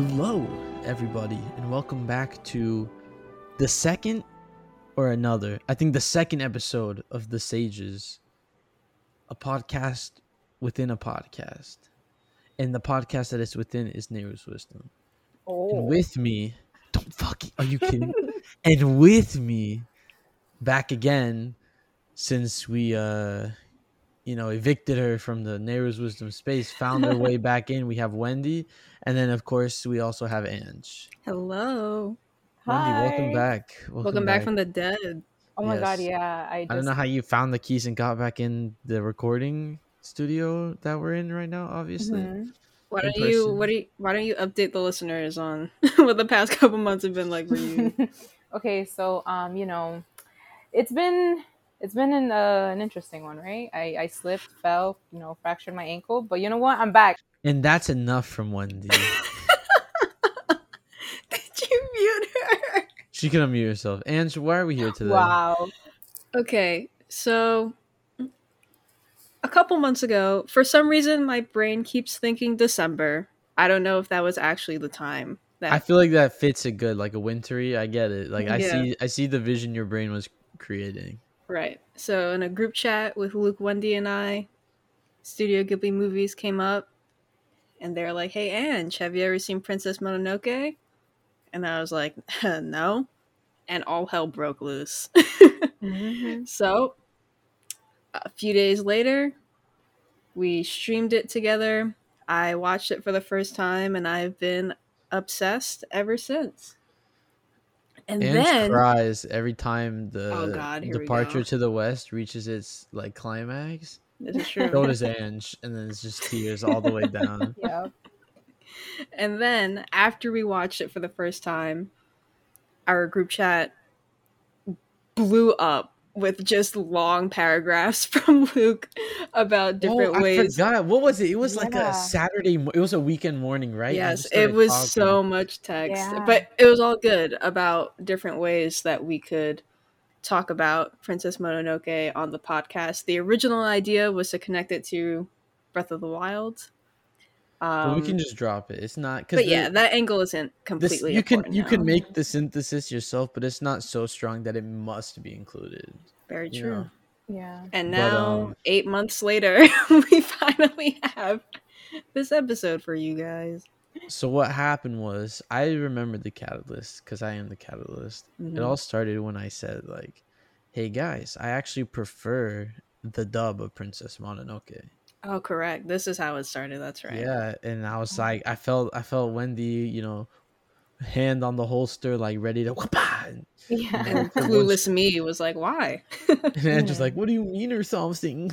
Hello, everybody, and welcome back to the second or another, I think the second episode of The Sages, a podcast within a podcast. And the podcast that it's within is Nehru's Wisdom. Oh. And with me, don't fucking, are you kidding? and with me, back again, since we, uh, you know, evicted her from the Nehru's Wisdom space, found her way back in. We have Wendy, and then of course we also have Ange. Hello. Wendy, Hi. welcome back. Welcome, back. from the dead. Oh my god, yeah. I just I don't know how you found the keys and got back in the recording studio that we're in right now. Obviously, Mhm. Why don't you what do you, why don't you update the listeners on what the past couple months have been like for you? okay, so um, you know, it's been it's been an uh, an interesting one, right? I I slipped, fell, you know, fractured my ankle, but you know what? I'm back. and that's enough from Wendy. Did you mute her? she can unmute herself. Ange, why are we here today? Wow. Okay, so a couple months ago, for some reason my brain keeps thinking December. I don't know if that was actually the time. That I feel like that fits it good, like a wintry. I get it. Like I Yeah. see, I see the vision your brain was creating. Right. So in a group chat with Luke, Wendy, and I, Studio Ghibli movies came up, and they're like, "Hey, Ange, have you ever seen Princess Mononoke?" And I was like, "No," and all hell broke loose. Mhm. so a few days later, we streamed it together. I watched it for the first time, and I've been obsessed ever since. And Ange then cries every time the Oh, God, departure to the west reaches its like climax. this is true. So does Ange, and then it's just tears all the way down. Yeah. And then after we watched it for the first time, our group chat blew up with just long paragraphs from Luke about oh, different oh, I ways. forgot. What was it? It was like a Saturday. It was a weekend morning, right? Yes, it was talking. so much text, Yeah. but it was all good about different ways that we could talk about Princess Mononoke on the podcast. The original idea was to connect it to Breath of the Wild. Um, we can just drop it. It's not because but yeah, that angle isn't this, completely. you can important you can make the synthesis yourself, but it's not so strong that it must be included. very you true. know. Yeah. And But, now, um, eight months later, we finally have this episode for you guys. So what happened was I remember the catalyst because I am the catalyst. It Mhm. all started when I said like, "Hey guys, I actually prefer the dub of Princess Mononoke." Oh, correct. This is how it started. That's right. Yeah, and I was like, I felt, I felt Wendy, you know, hand on the holster, like ready to Yeah. And clueless me was like, why? and then just like, what do you mean or something,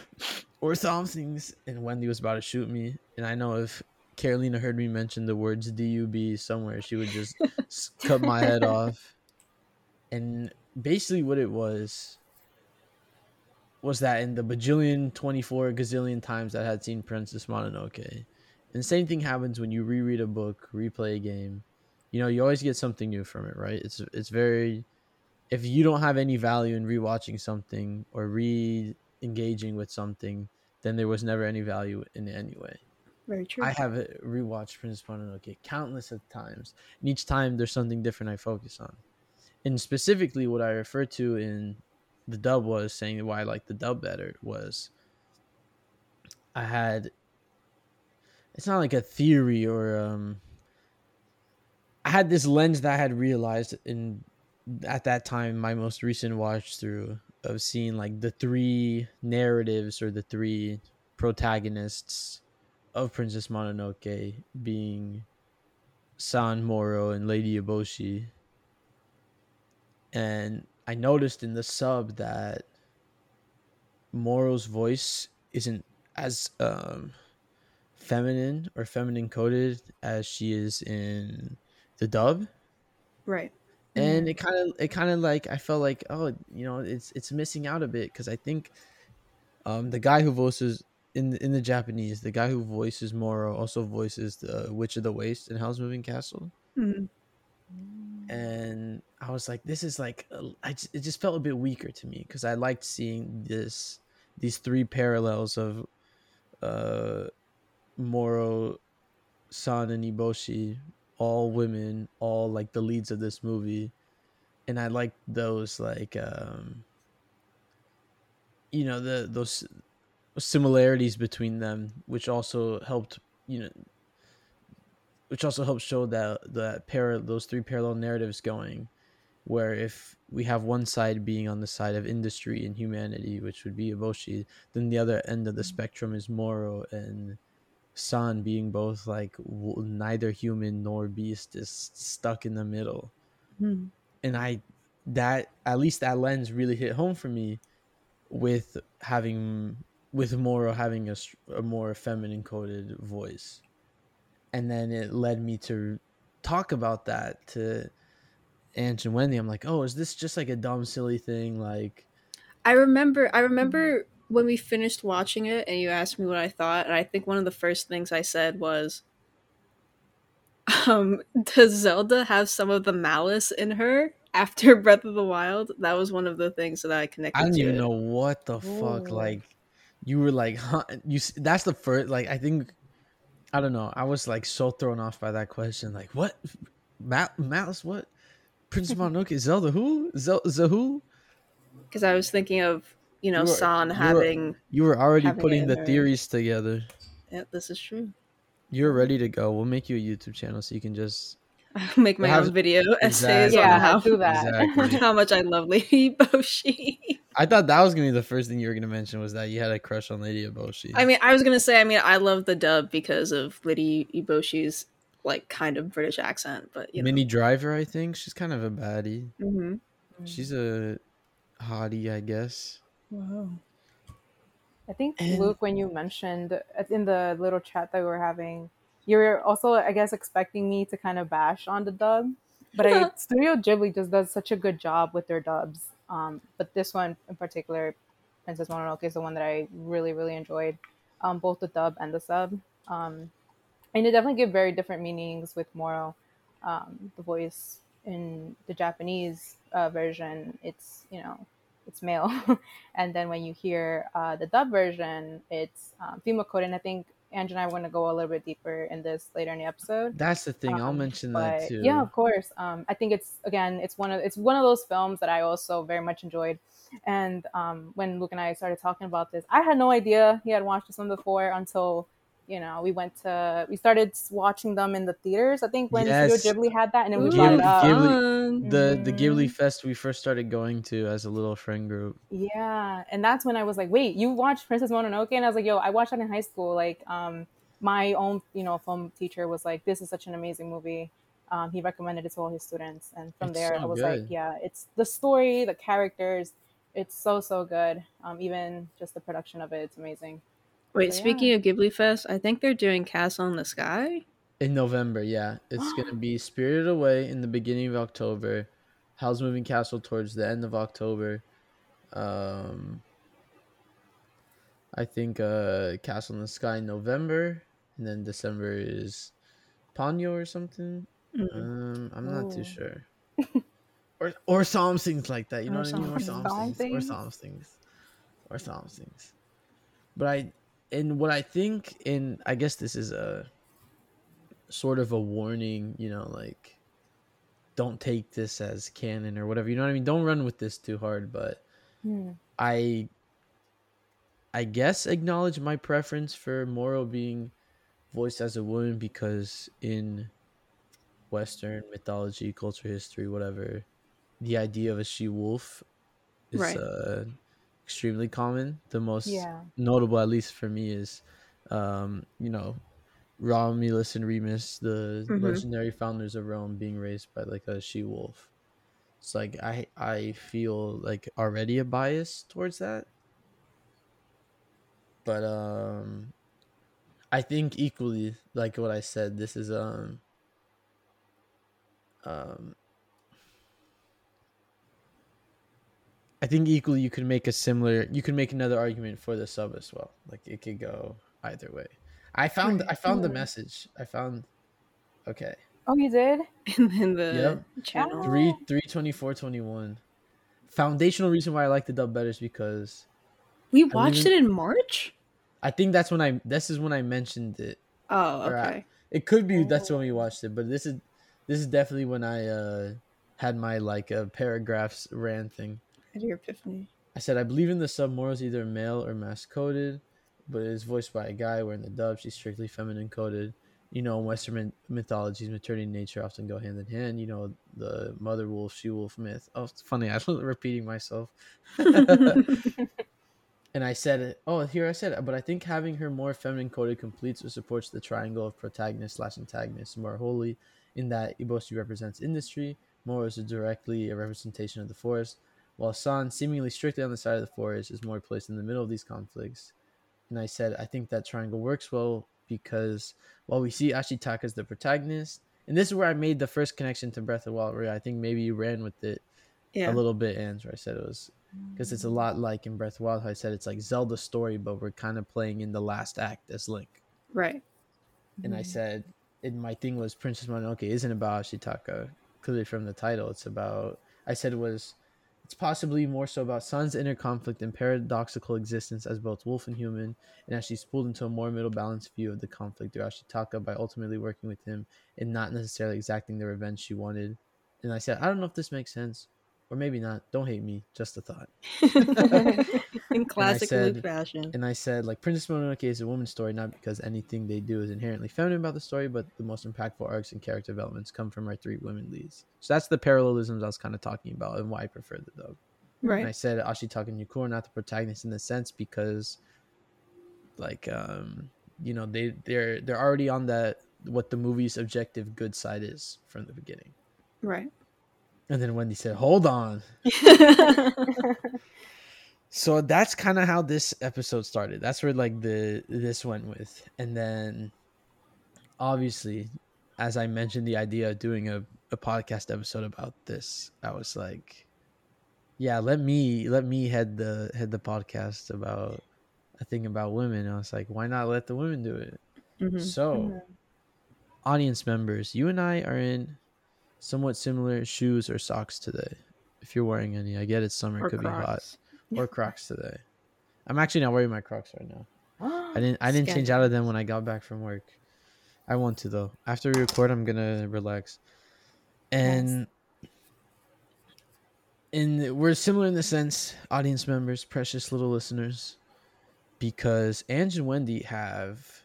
or something? And Wendy was about to shoot me, and I know if Carolina heard me mention the words "dub" somewhere, she would just cut my head off. And basically, what it was was that in the bajillion, 24 gazillion times that I had seen Princess Mononoke, and the same thing happens when you reread a book, replay a game. You know, you always get something new from it, right? It's it's very if you don't have any value in rewatching something or re-engaging with something, then there was never any value in it anyway. Very true. I have rewatched Princess Mononoke countless of times, and each time there's something different I focus on. And specifically, what I refer to in the dub was saying why I like the dub better was I had. It's not like a theory or um. I had this lens that I had realized in at that time my most recent watch through of seeing like the three narratives or the three protagonists of Princess Mononoke being San Moro and Lady Eboshi. And I noticed in the sub that Moro's voice isn't as um, feminine or feminine coded as she is in the dub right. and it kind of it kind of like i felt like oh you know it's it's missing out a bit because i think um the guy who voices in in the japanese the guy who voices moro also voices the witch of the waste in howl's moving castle Mhm. And i was like this is like a- I it just felt a bit weaker to me because i liked seeing this these three parallels of uh moro San and Eboshi, all women, all like the leads of this movie, and I like those like um, you know the those similarities between them, which also helped you know, which also helps show that that pair those three parallel narratives going, where if we have one side being on the side of industry and humanity, which would be Eboshi, then the other end of the spectrum is Moro and San being both like w- neither human nor beast is stuck in the middle. Hmm. And I that at least that lens really hit home for me with having with Moro having a, a more feminine coded voice. And then it led me to talk about that to Ange and Wendy. I'm like, oh, is this just like a dumb, silly thing? Like, I remember I remember when we finished watching it and you asked me what I thought, and I think one of the first things I said was um does Zelda have some of the malice in her after Breath of the Wild? That was one of the things that I connected I don't to. even it. know what the fuck. Like, you were like, huh? You. s- That's the first. Like, I think. I don't know. I was like so thrown off by that question. Like, what? Ma- Malice? What? Princess Mononoke? Zelda? Who? Zel- Zahu? Because I was thinking of, you know, You were- San you were- having You were already putting the her- theories together. yeah, this is true. You're ready to go. We'll make you a YouTube channel so you can just. I'll make my Have- own video essays Exactly. on Yeah, how, do that. Exactly. how much I love Lady Boshi. I thought that was gonna be the first thing you were gonna mention was that you had a crush on Lady Eboshi. I mean, I was gonna say, I mean, I love the dub because of Lady Eboshi's like kind of British accent, but you know, Minnie Driver, I think she's kind of a baddie. hmm She's a hottie, I guess. wow. I think And- Luke, when you mentioned uh, in the little chat that we were having, you were also, I guess, expecting me to kind of bash on the dub. But I, Studio Ghibli just does such a good job with their dubs. Um, but this one in particular, Princess Mononoke, is the one that I really, really enjoyed, um, both the dub and the sub. Um, and they definitely give very different meanings with Moro. Um, the voice in the Japanese uh, version, it's you know, it's male, and then when you hear uh, the dub version, it's um, female coded. And I think Ange and I want to go a little bit deeper in this later in the episode. That's the thing. I'll Um, mention that too. Yeah, of course. Um, I think it's again, it's one of it's one of those films that I also very much enjoyed. And um, when Luke and I started talking about this, I had no idea he had watched this one before until you know we went to we started watching them in the theaters. I think when Yes. Studio Ghibli had that, and then we Ooh, brought it up. Ghibli- The the Ghibli Mhm. fest we first started going to as a little friend group. Yeah, and that's when I was like, "Wait, you watched Princess Mononoke?" And I was like, "Yo, I watched that in high school. Like, um, my own, you know, film teacher was like, "This is such an amazing movie." Um, he recommended it to all his students, and from It's there, so I was good. like, "Yeah, it's the story, the characters, it's so so good. Um, even just the production of it, it's amazing." Wait, So, yeah. speaking of Ghibli Fest, I think they're doing Castle in the Sky. In November, yeah. It's gonna be Spirited Away in the beginning of October, Howl's Moving Castle towards the end of October. Um I think uh Castle in the Sky in November, and then December is Ponyo or something. Mm. Um I'm not too sure. or or some things like that, you know Or what I mean? Or some some things. Or things. some things. Or some things. But I and what I think and I guess this is a sort of a warning, you know, like don't take this as canon or whatever. You know what I mean? Don't run with this too hard, but Hmm. I I guess acknowledge my preference for Moro being voiced as a woman because in Western mythology, culture, history, whatever, the idea of a she wolf is Right. uh, extremely common. The most Yeah. notable, at least for me, is um, you know Romulus and Remus, the Mhm. legendary founders of Rome, being raised by like a she wolf. It's like I I feel like already a bias towards that. But um I think equally like what I said, this is um um I think equally you could make a similar you could make another argument for the sub as well. Like it could go either way. I found Right. I found the message. I found okay. Oh, you did? in, in the channel. Three three twenty four twenty one. Foundational reason why I like the dub better is because We watched even- it in March. I think that's when I this is when I mentioned it. Oh, Or I- okay. It could be that's when we watched it, but this is this is definitely when I uh had my like uh, paragraphs rant thing. Had your epiphany. I said I believe in the sub Moro's either male or coded, but it is voiced by a guy. In the dub she's strictly feminine coded. You know, in Western myth- mythologies, maternity and nature often go hand in hand. You know, the mother wolf, she wolf myth. Oh, it's funny. I'm repeating myself. and I said it. Oh, here I said it. But I think having her more feminine coded completes or supports the triangle of protagonist slash antagonist more wholly, in that Eboshi represents industry, Moro is directly a representation of the forest, while San, seemingly strictly on the side of the forest, is more placed in the middle of these conflicts. And I said I think that triangle works well because while we see Ashitaka as the protagonist, and this is where I made the first connection to Breath of Wild, where I think maybe you ran with it Yeah. a little bit, and where I said it was because it's a lot like in Breath of Wild. I said it's like Zelda story, but we're kind of playing in the last act as Link. Right. And I mm-hmm. said, and my thing was Princess Mononoke isn't about Ashitaka. Clearly from the title, it's about. I said it was. It's possibly more so about San's inner conflict and paradoxical existence as both wolf and human, and as she's pulled into a more middle balanced view of the conflict through Ashitaka by ultimately working with him and not necessarily exacting the revenge she wanted. And I said, I don't know if this makes sense, or maybe not. Don't hate me, just a thought. In classic said- Luke fashion. And I said, like, Princess Mononoke is a woman's story, not because anything they do is inherently feminine about the story, but the most impactful arcs and character developments come from our three women leads. So that's the parallelisms I was kind of talking about and why I prefer the dub. Right. And I said Ashitaka and Yuko are not the protagonists in the sense because, like, um, you know, they they're they're already on that what the movie's objective good side is from the beginning. Right. And then Wendy said, "Hold on." so that's kind of how this episode started that's where like the this went with and then obviously as i mentioned the idea of doing a, a podcast episode about this i was like yeah let me let me head the head the podcast about a thing about women i was like why not let the women do it Mhm. so Mhm. audience members you and i are in somewhat similar shoes or socks today if you're wearing any i get it's summer it Or could be hot or Crocs today. I'm actually not wearing my Crocs right now. I didn't I didn't change out of them when I got back from work. I want to though. After we record, I'm gonna relax. And and we're similar in the sense, audience members, precious little listeners, because Ange and Wendy have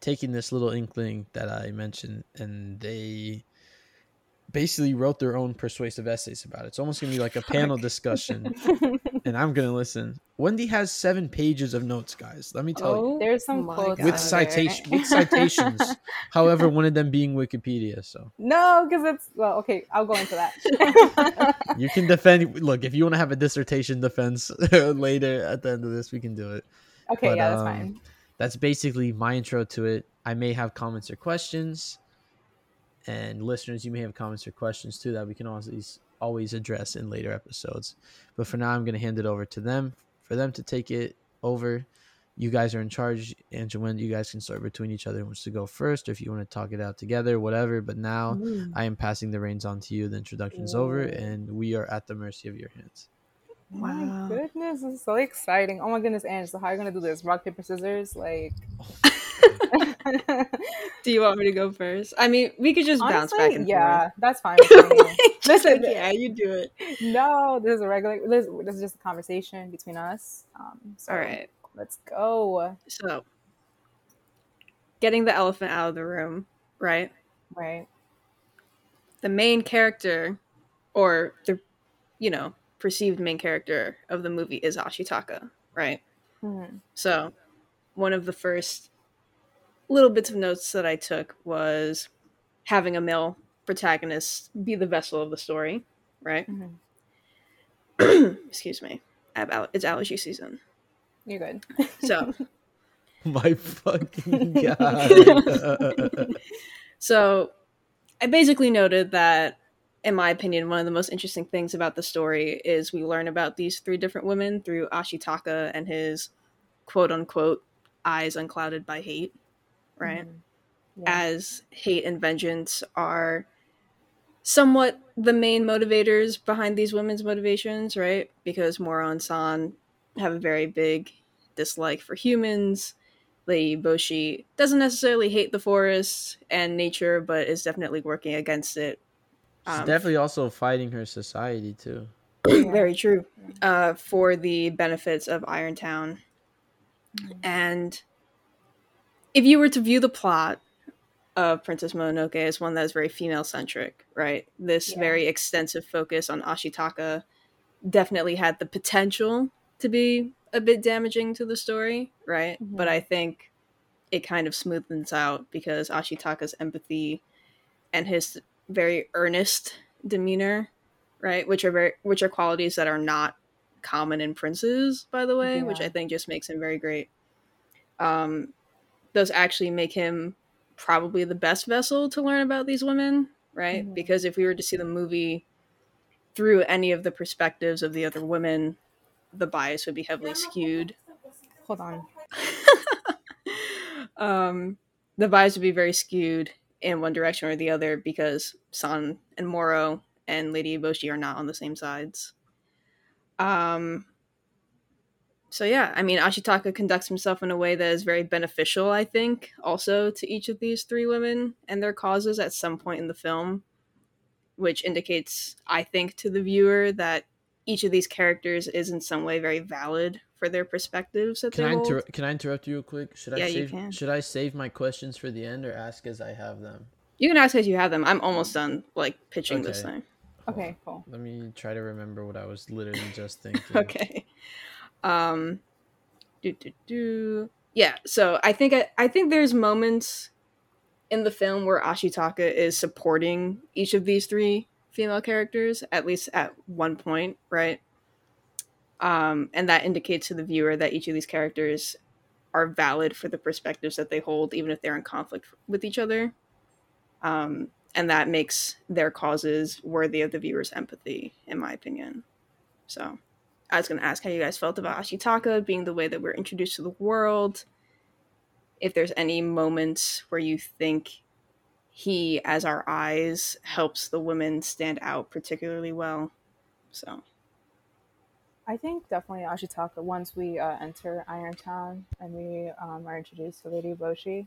taken this little inkling that I mentioned and they basically wrote their own persuasive essays about it. It's almost gonna be like a panel discussion and I'm gonna listen. Wendy has seven pages of notes, guys. Let me tell you, Oh There's some my quotes with out citation, with citations. However, one of them being Wikipedia. So No, because it's well, okay. I'll go into that. you can defend. Look, if you want to have a dissertation defense later at the end of this, we can do it. okay, But, yeah, that's um, fine. That's basically my intro to it. I may have comments or questions, and listeners, you may have comments or questions too that we can always always address in later episodes. But for now, I'm going to hand it over to them for them to take it over. You guys are in charge, and when you guys can start between each other wants to go first, or if you want to talk it out together, whatever. But now Mm. I am passing the reins on to you. The introduction's over, and we are at the mercy of your hands. Oh my goodness, this is so exciting. Oh my goodness, Ange, so how are you gonna do this? Rock, paper, scissors? Like Do you want me to go first? I mean, we could just bounce back Honestly, and yeah, that's fine. Listen, like, yeah, you do it. no, this is a regular this, this is just a conversation between us. Um so All right. let's go. So, getting the elephant out of the room, right? Right. The main character, or the, you know, perceived main character of the movie is Ashitaka, right? Mhm. So, one of the first little bits of notes that I took was having a male protagonist be the vessel of the story, right? Mhm. Excuse me. I have al- It's allergy season. You're good. So, My fucking god. so I basically noted that in my opinion, one of the most interesting things about the story is we learn about these three different women through Ashitaka and his quote unquote eyes unclouded by hate, right? Mhm. Yeah. as hate and vengeance are somewhat the main motivators behind these women's motivations, right? Because Moro and San have a very big dislike for humans, Lady Boshi doesn't necessarily hate the forest and nature, but is definitely working against it. She's Um, definitely also fighting her society too. Very true. Uh, for the benefits of Irontown. Mhm. And if you were to view the plot of Princess Mononoke as one that is very female centric, right? This Yeah. very extensive focus on Ashitaka definitely had the potential to be a bit damaging to the story, right? But Mhm. I think it kind of smoothens out because Ashitaka's empathy and his very earnest demeanor, right? Which are very which are qualities that are not common in princes, by the way, which I think just makes him very great. Um, those actually make him probably the best vessel to learn about these women, right? Mhm. Because if we were to see the movie through any of the perspectives of the other women, the bias would be heavily skewed. Hold on. um, the bias would be very skewed in one direction or the other because San and Moro and Lady Eboshi are not on the same sides. Um, so yeah, I mean, Ashitaka conducts himself in a way that is very beneficial, I think, also to each of these three women and their causes at some point in the film, which indicates, I think, to the viewer that each of these characters is in some way very valid for their perspectives that Can they I hold. inter- can I interrupt you real quick? Should I Yeah, you save can. should I save my questions for the end or ask as I have them? You can ask as you have them. I'm almost done, like pitching this Okay. thing. Okay, cool. Let me try to remember what I was literally just thinking. Okay. Um. Do do do. Yeah. So I think I, I think there's moments in the film where Ashitaka is supporting each of these three female characters, at least at one point, right? Um, and that indicates to the viewer that each of these characters are valid for the perspectives that they hold, even if they're in conflict with each other. Um, and that makes their causes worthy of the viewer's empathy, in my opinion. So, I was going to ask how you guys felt about Ashitaka being the way that we're introduced to the world. If there's any moments where you think he, as our eyes, helps the women stand out particularly well. So, I think definitely Ashitaka. Once we uh, enter Irontown and we um, are introduced to Lady Boshi,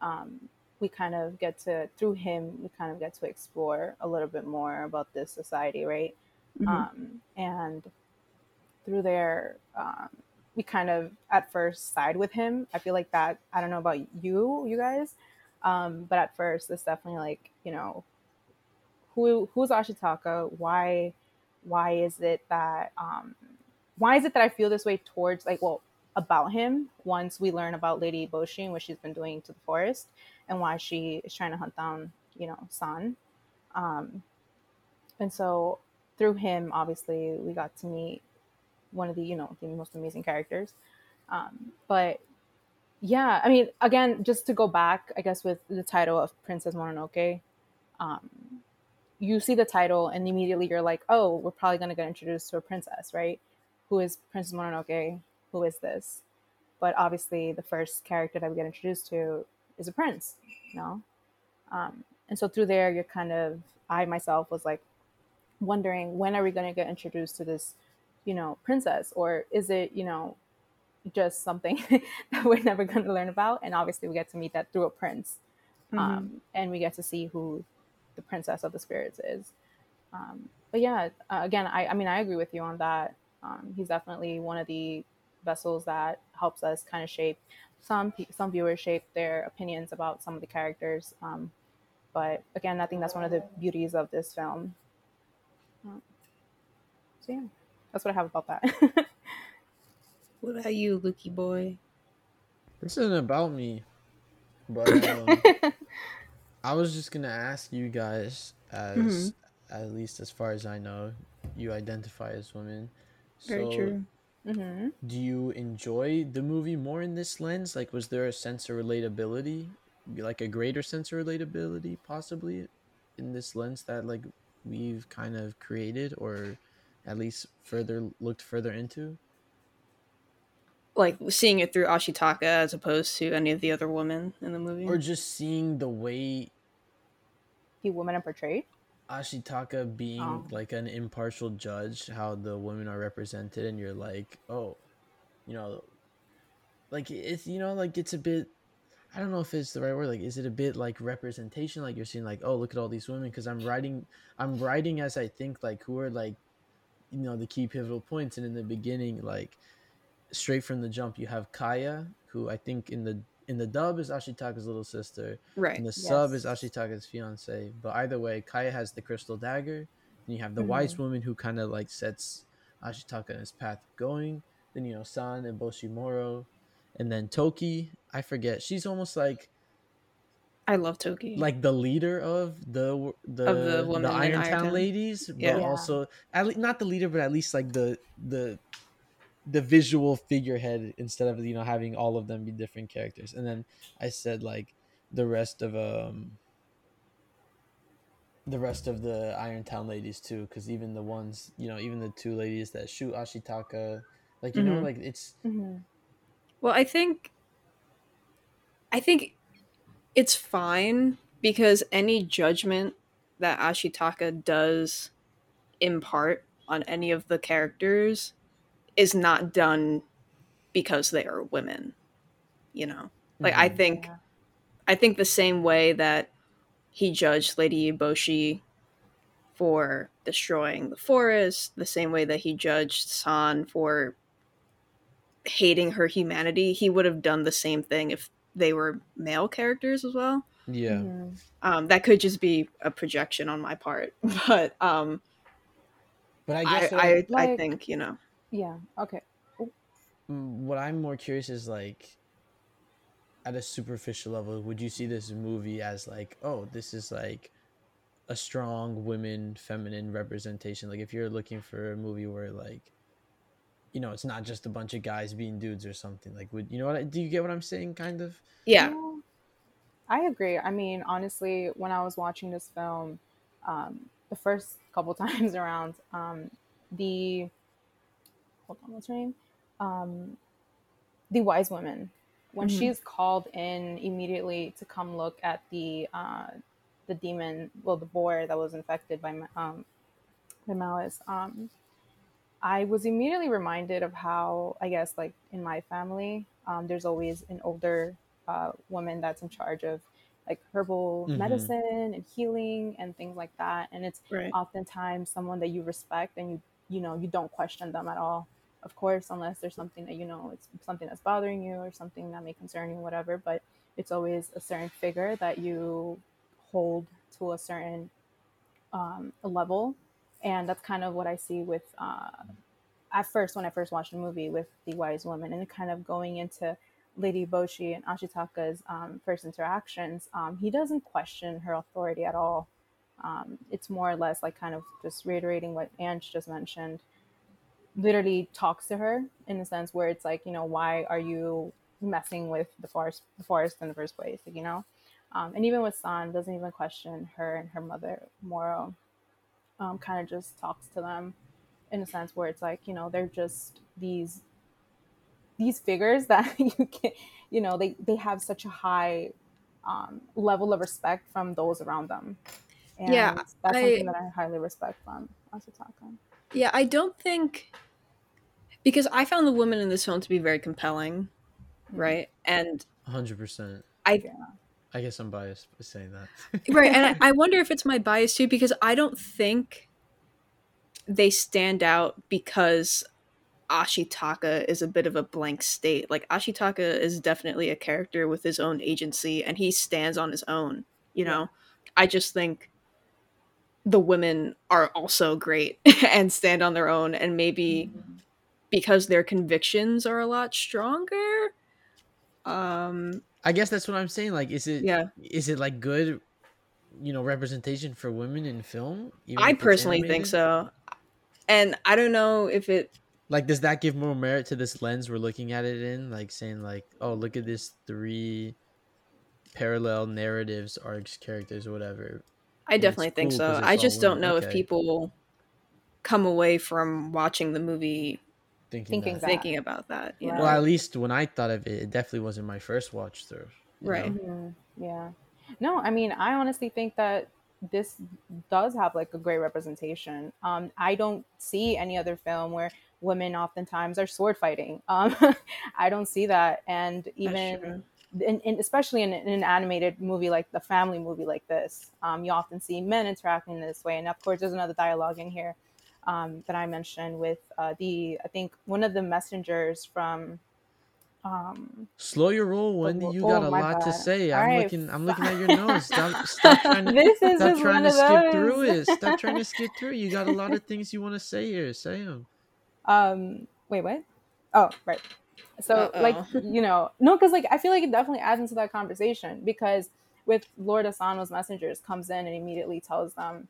um, we kind of get to through him we kind of get to explore a little bit more about this society, right? mhm. Um, and through there, um, we kind of at first side with him. I feel like that. I don't know about you, you guys, um, but at first it's definitely like you know, who who's Ashitaka? Why why is it that um, why is it that I feel this way towards like well about him once we learn about Lady Boshi and what she's been doing to the forest and why she is trying to hunt down you know San. Um, and so through him, obviously, we got to meet one of the you know the most amazing characters. Um, but yeah, I mean, again, just to go back, I guess with the title of Princess Mononoke, um, you see the title and immediately you're like, oh, we're probably gonna get introduced to a princess, right? Who is Princess Mononoke? Who is this? But obviously, the first character that we get introduced to is a prince, you know. Um, and so through there, you're kind of, I myself was like wondering when are we going to get introduced to this, you know, princess, or is it, you know, just something that we're never going to learn about? And obviously, we get to meet that through a prince, Mhm. um, and we get to see who the princess of the spirits is. Um, but yeah, uh, again, I, I mean, I agree with you on that. Um, he's definitely one of the vessels that helps us kind of shape some some viewers shape their opinions about some of the characters. Um, but again, I think that's one of the beauties of this film. Um, so yeah, that's what I have about that. what about you, Lukey boy? This isn't about me, but um, I was just gonna ask you guys, as at least as far as I know, you identify as women. Very so true. hmm Do you enjoy the movie more in this lens? Like, was there a sense of relatability, like a greater sense of relatability, possibly, in this lens that like we've kind of created, or at least further looked further into? Like seeing it through Ashitaka as opposed to any of the other women in the movie. or just seeing the way The women are portrayed. Ashitaka being Oh. like an impartial judge, how the women are represented, and you're like, oh, you know, like it's you know like it's a bit I don't know if it's the right word. Like, is it a bit like representation? Like you're seeing, like, oh, look at all these women. Because I'm writing, I'm writing as I think, like, who are like, you know, the key pivotal points. And in the beginning, like, straight from the jump, you have Kaya, who I think in the in the dub is Ashitaka's little sister, Right. and the sub is Ashitaka's fiance. But either way, Kaya has the crystal dagger. Then you have the Mhm. wise woman who kind of like sets Ashitaka in his path going. Then you know San and Boshimoro, and then Toki. I forget. She's almost like I love Toki. like the leader of the the Of the the, Iron Town ladies, but. Yeah. also at least not the leader, but at least like the the the visual figurehead instead of you know having all of them be different characters. And then I said like the rest of um the rest of the Iron Town ladies too, because even the ones you know even the two ladies that shoot Ashitaka, like you know Mhm. like it's Mhm. Well, I think I think it's fine because any judgment that Ashitaka does impart on any of the characters is not done because they are women. You know. Like I Mhm. think Yeah. I think the same way that he judged Lady Eboshi for destroying the forest, the same way that he judged San for hating her humanity, he would have done the same thing if they were male characters as well. yeah. Um, that could just be a projection on my part, but um, But I I guess I, I Like- think you know. Yeah. Okay. Mm, what I'm more curious is like at a superficial level, would you see this movie as like, oh, this is like a strong women feminine representation? Like if you're looking for a movie where like you know, it's not just a bunch of guys being dudes or something. Like would you know what I, do you get what I'm saying kind of? Yeah, I agree. I mean, honestly, when I was watching this film, um, the first couple times around, um, the hold on, what's her name? Um, the wise woman. When Mhm. she's called in immediately to come look at the uh, the demon, well, the boar that was infected by um, by malice. Um, I was immediately reminded of how I guess like in my family, um, there's always an older uh, woman that's in charge of like herbal Mhm. medicine and healing and things like that, and it's right. oftentimes someone that you respect and you you know you don't question them at all of course unless there's something that you know it's something that's bothering you or something that may concern you whatever but it's always a certain figure that you hold to a certain um, level and that's kind of what i see with uh, at first when i first watched the movie with the wise woman and kind of going into lady boshi and ashitaka's um, first interactions um, he doesn't question her authority at all um, it's more or less like kind of just reiterating what Ange just mentioned. Literally talks to her in the sense where it's like, you know, why are you messing with the forest, the forest in the first place? Like, you know, um, and even with San, doesn't even question her and her mother. Moro, um, kind of just talks to them in a sense where it's like, you know, they're just these these figures that you can, you know, they they have such a high um, level of respect from those around them. And Yeah, that's I- something that I highly respect from Ashitaka. Yeah, I don't think because I found the woman in this film to be very compelling, mm-hmm. right? And hundred percent. I I guess I'm biased by saying that. right, and I, I wonder if it's my bias too because I don't think they stand out because Ashitaka is a bit of a blank state. Like Ashitaka is definitely a character with his own agency and he stands on his own, you know. I just think the women are also great and stand on their own and maybe mm-hmm. Because their convictions are a lot stronger. Um I guess that's what I'm saying. Like, is it yeah. is it like good, you know, representation for women in film? even I personally think so. And I don't know if it Like, does that give more merit to this lens we're looking at it in? Like, saying like, oh, look at this three parallel narratives, arcs, characters, or whatever. I it's definitely think cool so. I just don't women. know if Okay. people come away from watching the movie Thinking, Thinking that. that. thinking about that. You Right. know? Well, at least when I thought of it, it definitely wasn't my first watch through. Right. know? Mhm. Yeah. No, I mean, I honestly think that this does have like a great representation. Um, I don't see any other film where women oftentimes are sword fighting. Um, I don't see that, and even in, in, especially in, in, an animated movie like the family movie like this, um, you often see men interacting this way. And of course, there's another dialogue in here um, that I mentioned with uh, the I think one of the messengers from. Um, Slow your roll, Wendy. You got oh, a lot bad. to say. All I'm right. looking. I'm looking at your nose. Stop, stop trying to. this is stop trying to skip those. through it. Stop trying to skip through. You got a lot of things you want to say here. Say them. Um. Wait. What? Oh, right. So Uh-oh. like you know no because like I feel like it definitely adds into that conversation because with Lord Asano's messengers comes in and immediately tells them.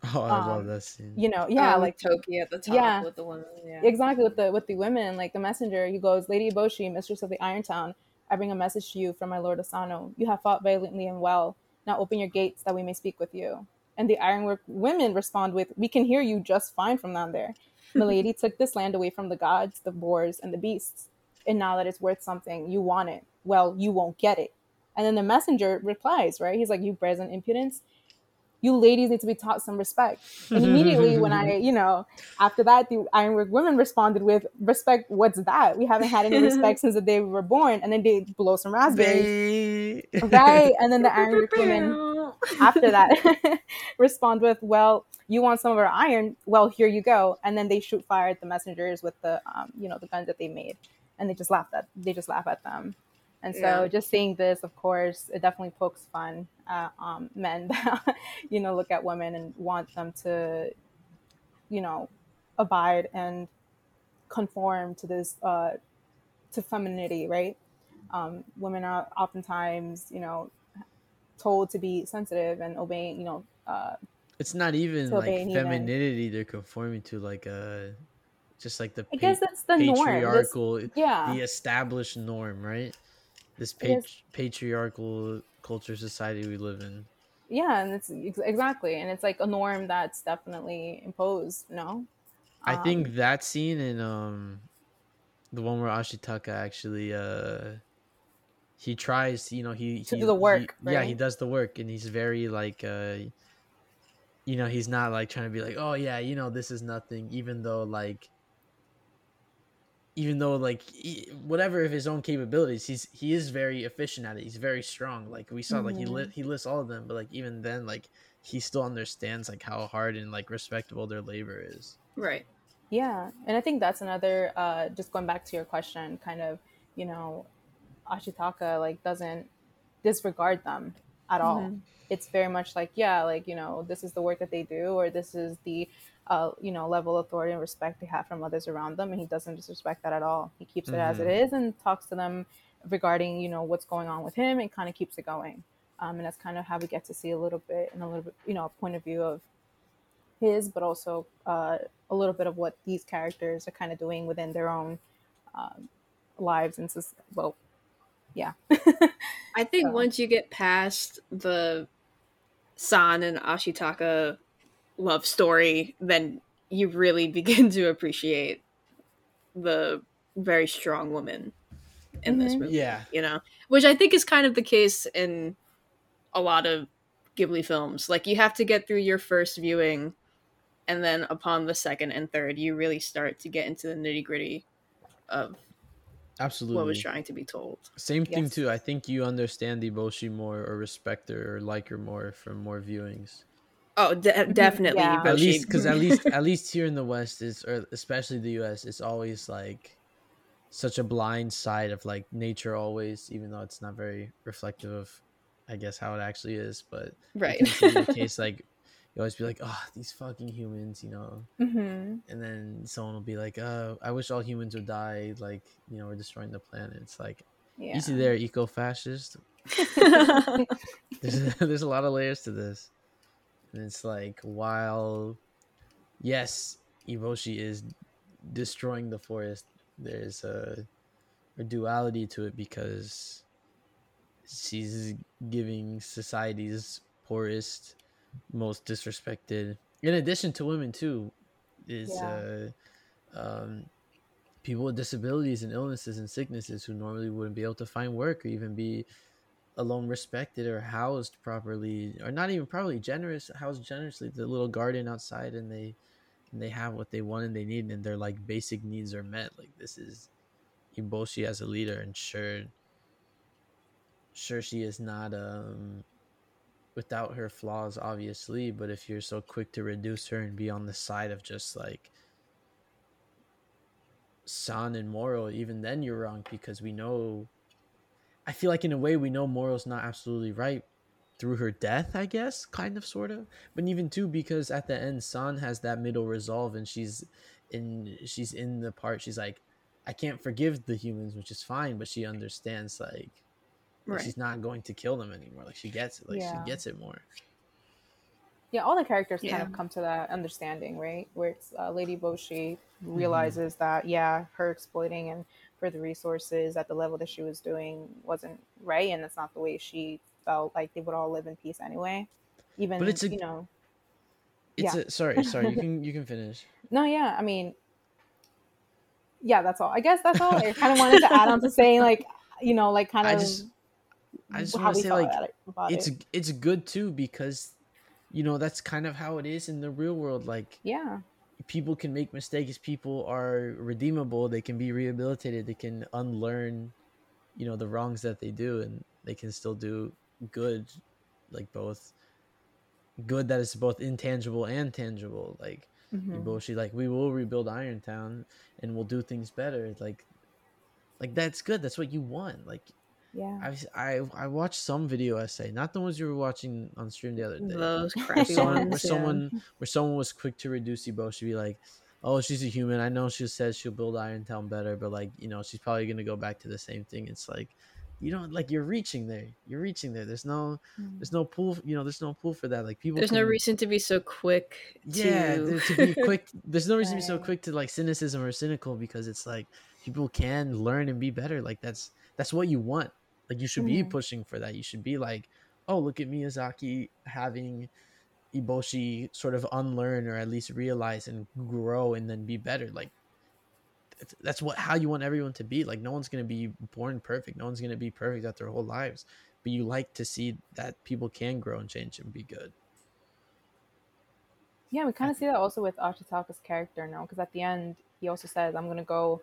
Oh, I um, love that scene. You know, yeah, oh, like Toki at the top yeah, with the women. Yeah, exactly with the with the women. Like the messenger, he goes, "Lady Eboshi, mistress of the Iron Town, I bring a message to you from my Lord Asano. You have fought valiantly and well. Now open your gates that we may speak with you." And the Ironwork women respond with, "We can hear you just fine from down there." Milady took this land away from the gods, the boars, and the beasts and now that it's worth something, you want it. Well, you won't get it. And then the messenger replies, right? He's like, You present impudence. You ladies need to be taught some respect. And immediately, when I, you know, after that, the Ironwork women responded with, Respect, what's that? We haven't had any respect since the day we were born. And then they blow some raspberries. right. And then the Ironwork women, after that, respond with, Well, you want some of our iron? Well, here you go. And then they shoot fire at the messengers with the, um, you know, the guns that they made and they just laugh at they just laugh at them. And so yeah. just seeing this, of course, it definitely pokes fun at um, men that, you know, look at women and want them to, you know, abide and conform to this, uh, to femininity, right? Um, women are oftentimes, you know, told to be sensitive and obeying, you know, uh, it's not even like femininity they're conforming to, like, uh, just like the I guess that's the patriarchal, norm. This, yeah, the established norm, right? This pat- patriarchal culture society we live in. Yeah, and it's exactly, and it's like a norm that's definitely imposed. No, I um, think that scene in um, the one where Ashitaka actually uh, he tries, you know, he to he, do the work. He, right? Yeah, he does the work, and he's very like uh you know he's not like trying to be like oh yeah you know this is nothing even though like even though like he, whatever of his own capabilities, he's he is very efficient at it. He's very strong. Like we saw, mm-hmm. like he lit he lists all of them, but like even then, like he still understands like how hard and like respectable their labor is. Right. Yeah, and I think that's another. uh Just going back to your question, kind of, you know, Ashitaka like doesn't disregard them at all. Mm-hmm. It's very much like, yeah, like you know, this is the work that they do, or this is the uh, you know level of authority and respect they have from others around them and he doesn't disrespect that at all he keeps it mm-hmm. as it mm-hmm. is and talks to them regarding you know what's going on with him and kind of keeps it going um, and that's kind of how we get to see a little bit and a little bit you know a point of view of his but also uh, a little bit of what these characters are kind of doing within their own um, lives and so well yeah i think so. once you get past the san and ashitaka love story, then you really begin to appreciate the very strong woman in mm-hmm. this movie. Yeah. You know, which I think is kind of the case in a lot of Ghibli films. Like you have to get through your first viewing and then upon the second and third you really start to get into the nitty-gritty of absolutely what was trying to be told. Same thing too. I think you understand the Boshi more or respect her or like her more from more viewings. Oh, de- mm-hmm. definitely. Yeah. At least, because at least, at least here in the West, is or especially the U.S., it's always like such a blind side of like nature. Always, even though it's not very reflective of, I guess, how it actually is. But right, in the case like you always be like, oh, these fucking humans, you know. Mm-hmm. And then someone will be like, oh, I wish all humans would die. Like, you know, we're destroying the planet. It's like, yeah. easy there, eco fascist. there's, there's a lot of layers to this. And it's like while yes, Eboshi is destroying the forest, there's a, a duality to it because she's giving society's poorest, most disrespected, in addition to women too, is yeah. uh, um, people with disabilities and illnesses and sicknesses who normally wouldn't be able to find work or even be alone respected or housed properly or not even probably generous housed generously the little garden outside and they and they have what they want and they need and their like basic needs are met. Like this is Eboshi as a leader and sure sure she is not um without her flaws obviously but if you're so quick to reduce her and be on the side of just like San and Moro even then you're wrong because we know I feel like in a way we know Moro's not absolutely right through her death, I guess, kind of, sort of. But even too, because at the end, San has that middle resolve, and she's in she's in the part. She's like, I can't forgive the humans, which is fine, but she understands like Right. she's not going to kill them anymore. Like she gets it. Like Yeah. she gets it more. Yeah, all the characters kind of come to that understanding, right? Where it's uh, Lady Boshi Mm-hmm. realizes that yeah, her exploiting and for the resources at the level that she was doing wasn't right, and that's not the way she felt like they would all live in peace anyway. Even it's a- you know, It's Yeah. a, sorry, sorry. You can you can finish. no, yeah, I mean, yeah, that's all. I guess that's all. I kind of wanted to add on to saying like, you know, like kind I of just I just want to say like. It's it. it's good too because you know that's kind of how it is in the real world. Like yeah, people can make mistakes people are redeemable they can be rehabilitated they can unlearn you know the wrongs that they do and they can still do good like both good that is both intangible and tangible like Mhm. Eboshi, like we will rebuild Irontown and we'll do things better like like that's good that's what you want like yeah. I I I watched some video essay not the ones you were watching on stream the other day Those where crappy someone, where yeah. someone where someone was quick to reduce Ebo, she'd be like, "Oh, she's a human. I know she says she'll build Irontown better, but like, you know, she's probably gonna go back to the same thing." It's like, you know, like you're reaching there. You're reaching there. There's no, Mm. there's no pool. You know, there's no pool for that. Like people. There's no reason to be so quick. To... Yeah, there- to be quick. There's no reason to be so quick to like cynicism or cynical because it's like people can learn and be better. Like that's that's what you want. Like you should be Mhm. pushing for that. You should be like, oh, look at Miyazaki having Eboshi sort of unlearn or at least realize and grow and then be better. Like that's- that's what how you want everyone to be. Like no one's gonna be born perfect. No one's gonna be perfect at their whole lives. But you like to see that people can grow and change and be good. Yeah, we kind of see that also with Ashitaka's character now, because at the end he also says, "I'm gonna go."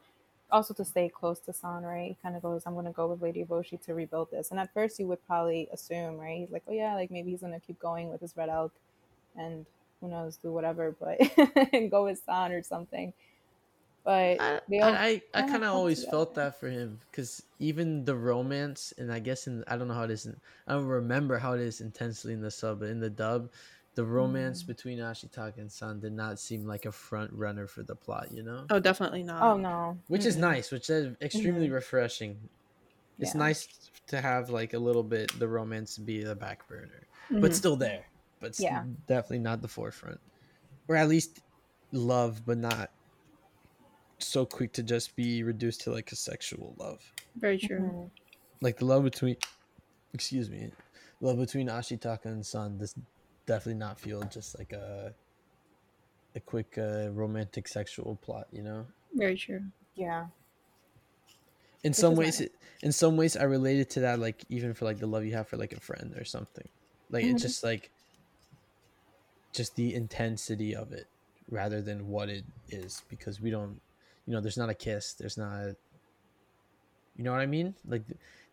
Also to stay close to San, right? He kind of goes, "I'm gonna go with Lady Boshi to rebuild this." And at first, you would probably assume, right? He's like, "Oh yeah, like maybe he's gonna keep going with his red elk, and who knows, do whatever, but and go with San or something." But I they all I, I, kind of always felt that for him because even the romance and I guess in I don't know how it is in, I don't remember how it is intensely in the sub but in the dub the romance Mm. between Ashitaka and San did not seem like a front runner for the plot you know Oh, definitely not. oh no, which is Mm-mm. nice which is extremely refreshing it's Yeah. nice to have like a little bit the romance be the back burner Mhm. but still there but s- Yeah. definitely not the forefront or at least love but not so quick to just be reduced to like a sexual love very true. Mhm. like the love between excuse me love between ashitaka and san does definitely not feel just like a a quick uh, romantic sexual plot you know Very true. yeah, in Which some ways it, in some ways i related to that like even for like the love you have for like a friend or something like Mhm. it's just like just the intensity of it rather than what it is because we don't you know there's not a kiss there's not you know what i mean like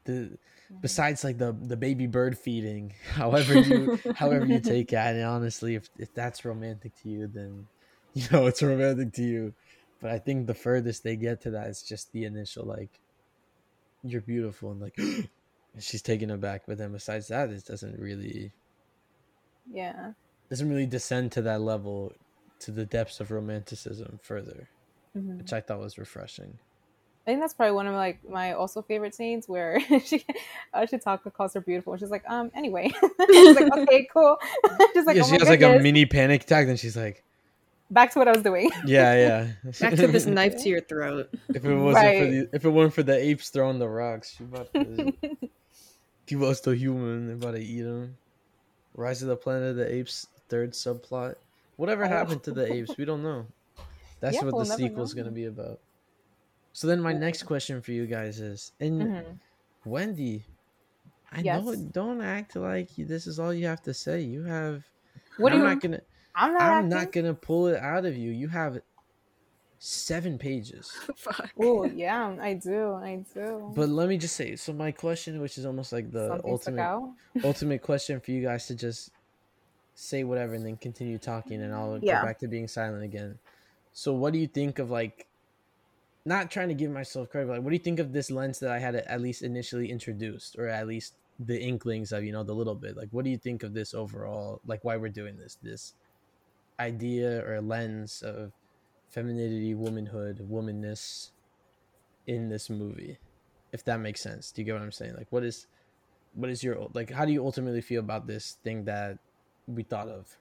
the, the besides like the the baby bird feeding however you however you take it and honestly if, if that's romantic to you then you know it's romantic to you but i think the furthest they get to that is just the initial like you're beautiful and like and she's taken aback but then besides that it doesn't really yeah. doesn't really descend to that level to the depths of romanticism further Mhm. which i thought was refreshing I think that's probably one of like my also favorite scenes where she Ashitaka calls her beautiful. She's like, um, anyway. she's like, okay, cool. she's like, yeah oh she my has like a mini panic attack then she's like Back to what I was doing. yeah yeah Back to this knife to your throat. if it wasn't for the if it weren't for the apes throwing the rocks she about to he was still human they're about to eat them. rise of the planet of the apes third subplot whatever Oh. happened to the apes we don't know that's Yeah, what we'll the never sequel's know. gonna be about so then my next question for you guys is and Mhm. wendy i Yes. know don't act like this is all you have to say you have What do i'm you not gonna I'm not. I'm acting. not gonna pull it out of you. You have seven pages. Fuck. Oh yeah, I do. I do. But let me just say, so my question, which is almost like the Something ultimate ultimate question for you guys to just say whatever and then continue talking and I'll Yeah. go back to being silent again. So what do you think of like not trying to give myself credit, but like what do you think of this lens that I had at least initially introduced or at least the inklings of, you know, the little bit? Like what do you think of this overall? Like why we're doing this? This idea or lens of femininity, womanhood, womanness in this movie. If that makes sense. Do you get what I'm saying? Like what is what is your like how do you ultimately feel about this thing that we thought of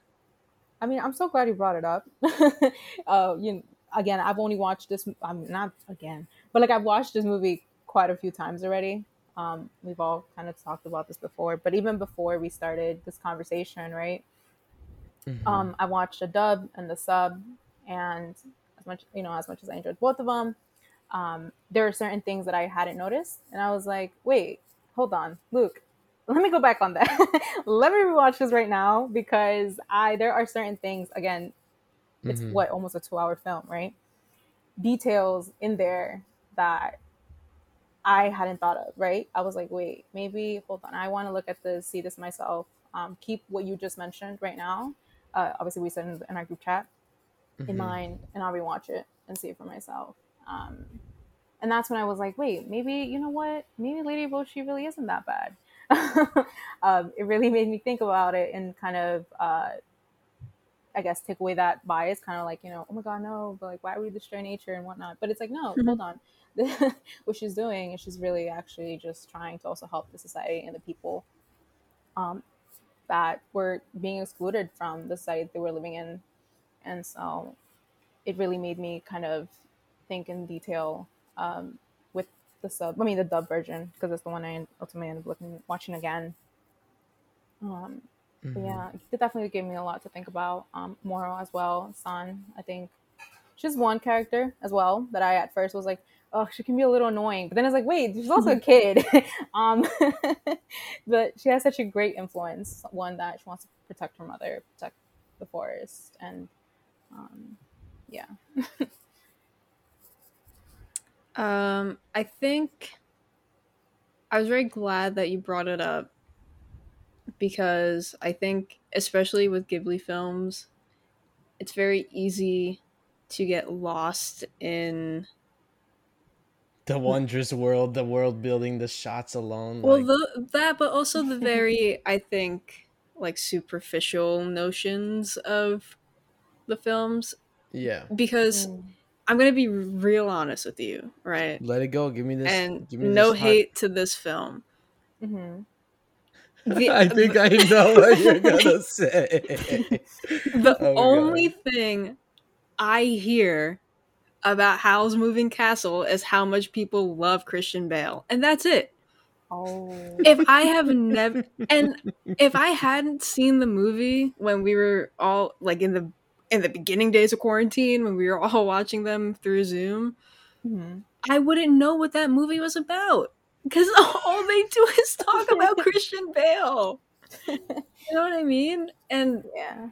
I mean, I'm so glad you brought it up. uh, you again, I've only watched this. I'm not again, but like I've watched this movie quite a few times already. Um, we've all kind of talked about this before, but even before we started this conversation, right? Mm-hmm. Um, I watched the dub and the sub, and as much you know, as much as I enjoyed both of them, um, there are certain things that I hadn't noticed, and I was like, wait, hold on, Luke, let me go back on that. let me rewatch this right now because I there are certain things again. It's Mhm. what almost a two-hour film, right? Details in there that I hadn't thought of, right? I was like, wait, maybe hold on. I want to look at this, see this myself. Um, keep what you just mentioned right now. Uh, obviously, we said in, in our group chat in Mhm. mind, and I'll rewatch it and see it for myself. Um, and that's when I was like, wait, maybe you know what? Maybe Lady Boshi really isn't that bad. um, it really made me think about it and kind of, uh, I guess, take away that bias. Kind of like, you know, oh my god, no, but like, why would we destroy nature and whatnot? But it's like, no, Mhm. hold on. what she's doing is she's really actually just trying to also help the society and the people um, that were being excluded from the society they were living in. And so it really made me kind of think in detail um, with the sub, I mean, the dub version, because it's the one I ultimately ended up looking, watching again. Um, Mhm. yeah, it definitely gave me a lot to think about. Um, Moro as well, San, I think she's one character as well that I at first was like, oh, she can be a little annoying, but then it's like, wait, she's also a kid. um, but she has such a great influence. One that she wants to protect her mother, protect the forest, and um, yeah, Um, I think I was very glad that you brought it up because I think, especially with Ghibli films, it's very easy to get lost in. the wondrous world the world building the shots alone Well, like, the, that, but also the very, I think, like superficial notions of the films. yeah Because Mm. I'm gonna be real honest with you, right? let it go give me this and give me no this hot- hate to this film. Mhm. The- i think i know what you're gonna say the Oh my only thing I hear about Howl's Moving Castle is how much people love Christian Bale, and that's it. Oh, If I have never, and if I hadn't seen the movie when we were all like in the in the beginning days of quarantine when we were all watching them through Zoom, Mhm. I wouldn't know what that movie was about because all they do is talk about Christian Bale. You know what I mean? And yeah.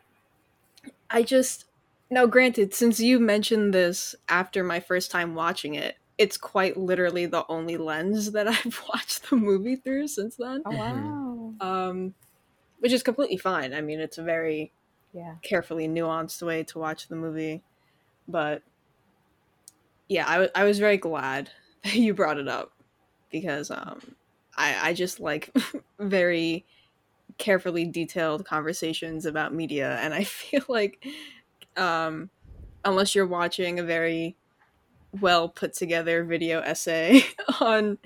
I just now granted, since you mentioned this after my first time watching it, it's quite literally the only lens that I've watched the movie through since then. Oh Mhm. wow. Um which is completely fine. I mean, it's a very Yeah. carefully nuanced way to watch the movie. But yeah, I wa- I was very glad that you brought it up because um I I just like very carefully detailed conversations about media and I feel like um unless you're watching a very well put together video essay on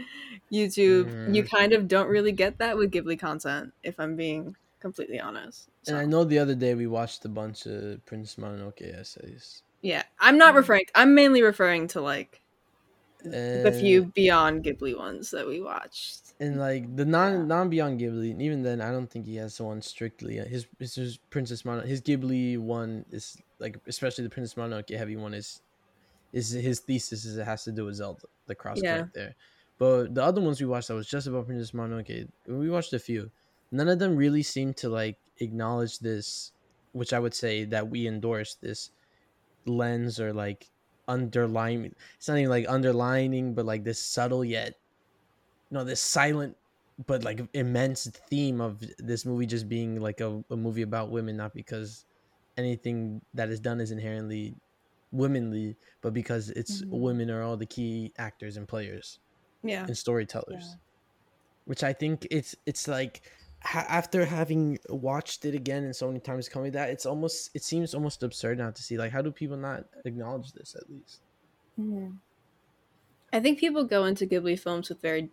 YouTube, you Mm. kind of don't really get that with Ghibli content if I'm being completely honest. and i know the other day we watched a bunch of prince mononoke essays Yeah, I'm not Mhm. referring. I'm mainly referring to like the few beyond Ghibli ones that we watched. and like the non Yeah. non beyond ghibli and even then i don't think he has the one strictly uh, his his, his princess mononoke his ghibli one is like especially the princess mononoke heavy one is is his thesis is it has to do with zelda the cross Yeah. connect there but the other ones we watched that was just about princess mononoke we watched a few none of them really seemed to like acknowledge this which I would say that we endorse this lens or like underlying. It's not even like underlining, but like this subtle yet, you know, this silent but like immense theme of this movie just being like a, a movie about women, not because anything that is done is inherently womanly, but because it's Mhm. women are all the key actors and players Yeah. and storytellers Yeah. which i think it's it's like ha- after having watched it again and so many times coming that it's almost it seems almost absurd now to see like how do people not acknowledge this at least Mhm. I think people go into Ghibli films with very,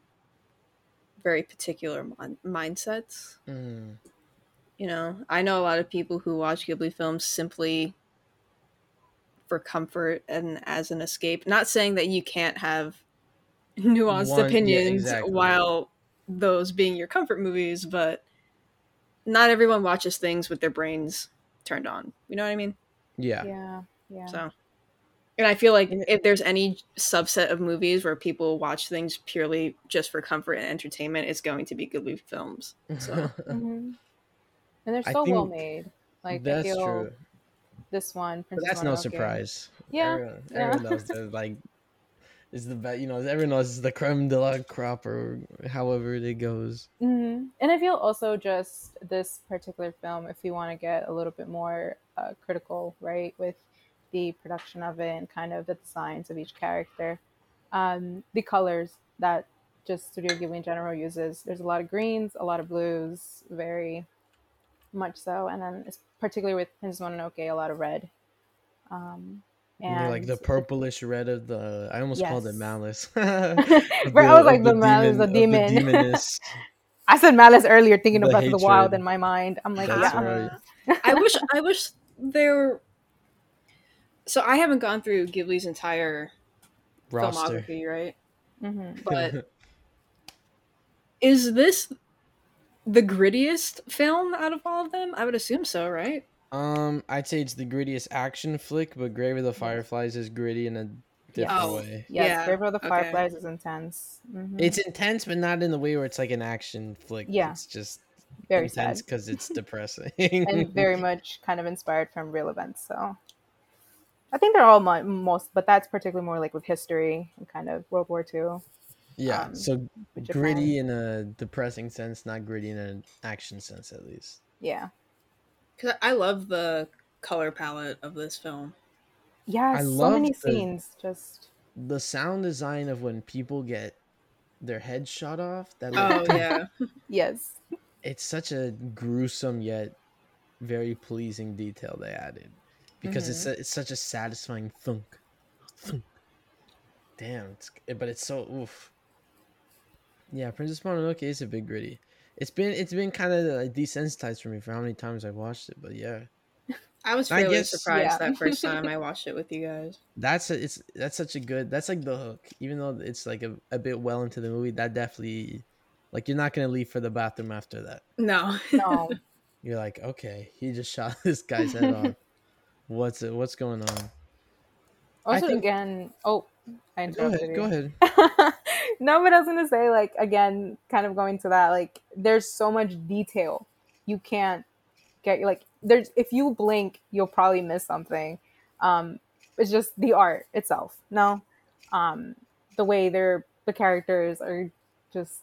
very particular min- mindsets. mm. You know, I know a lot of people who watch Ghibli films simply for comfort and as an escape. Not saying that you can't have nuanced One- yeah, opinions exactly. while those being your comfort movies, but not everyone watches things with their brains turned on. You know what I mean? yeah Yeah. Yeah. So, and I feel like if there's any subset of movies where people watch things purely just for comfort and entertainment, it's going to be good Ghibli films. So, Mhm. And they're so well made. Like that's feel true this one. but Princess that's no surprise Yeah, everyone, yeah. everyone knows that like is the best you know everyone knows it's the creme de la crop or however it goes hmm And I feel also just this particular film, if you want to get a little bit more uh, critical, right, with the production of it and kind of the designs of each character, um, the colors that just Studio Ghibli in general uses. There's a lot of greens, a lot of blues, very much so, and then particularly with Princess Mononoke, a lot of red. Um, and they're like the purplish red of the i almost called it malice Right, Of I was like, the malice, the of demon. demoness. I said malice earlier, thinking The of Breath the Wild in my mind. I'm like, That's yeah. right. I wish I wish there. So I haven't gone through Ghibli's entire roster filmography, right? hmm But is this the grittiest film out of all of them? I would assume so, right? Um, I'd say it's the grittiest action flick, but Grave of the Fireflies is gritty in a different Oh. way. Yes, Yeah, Grave of the okay. Fireflies is intense. Mhm. It's intense, but not in the way where it's like an action flick. Yeah. it's just very intense because it's depressing. and very much kind of inspired from real events. So I think they're all mo- most, but that's particularly more like with history and kind of World War II. yeah, um, so with gritty in a depressing sense, not gritty in an action sense, at least. Yeah. Because I love the color palette of this film. Yeah, I so many the- scenes. Just The sound design of when people get their head shot off. That Oh little- yeah, yes. it's such a gruesome yet very pleasing detail they added because it's Mm-hmm. a, it's such a satisfying thunk, thunk. Damn, it's, but it's so oof. Yeah, Princess Mononoke is a bit gritty. It's been it's been kind of like desensitized for me for how many times I've watched it, but yeah, I was I guess- surprised Yeah. that first time I watched it with you guys. that's a, it's that's such a good that's like the hook. Even though it's like a, a bit well into the movie, that definitely like you're not gonna leave for the bathroom after that. No, No. You're like, okay, he just shot this guy's head off. What's it? What's going on? Also, think- again, oh, I Go ahead. you. Go ahead. no, but I was gonna say, like, again, kind of going to that, like, there's so much detail. You can't get like there's if you blink, you'll probably miss something. Um, it's just the art itself. No, um, the way they're the characters are just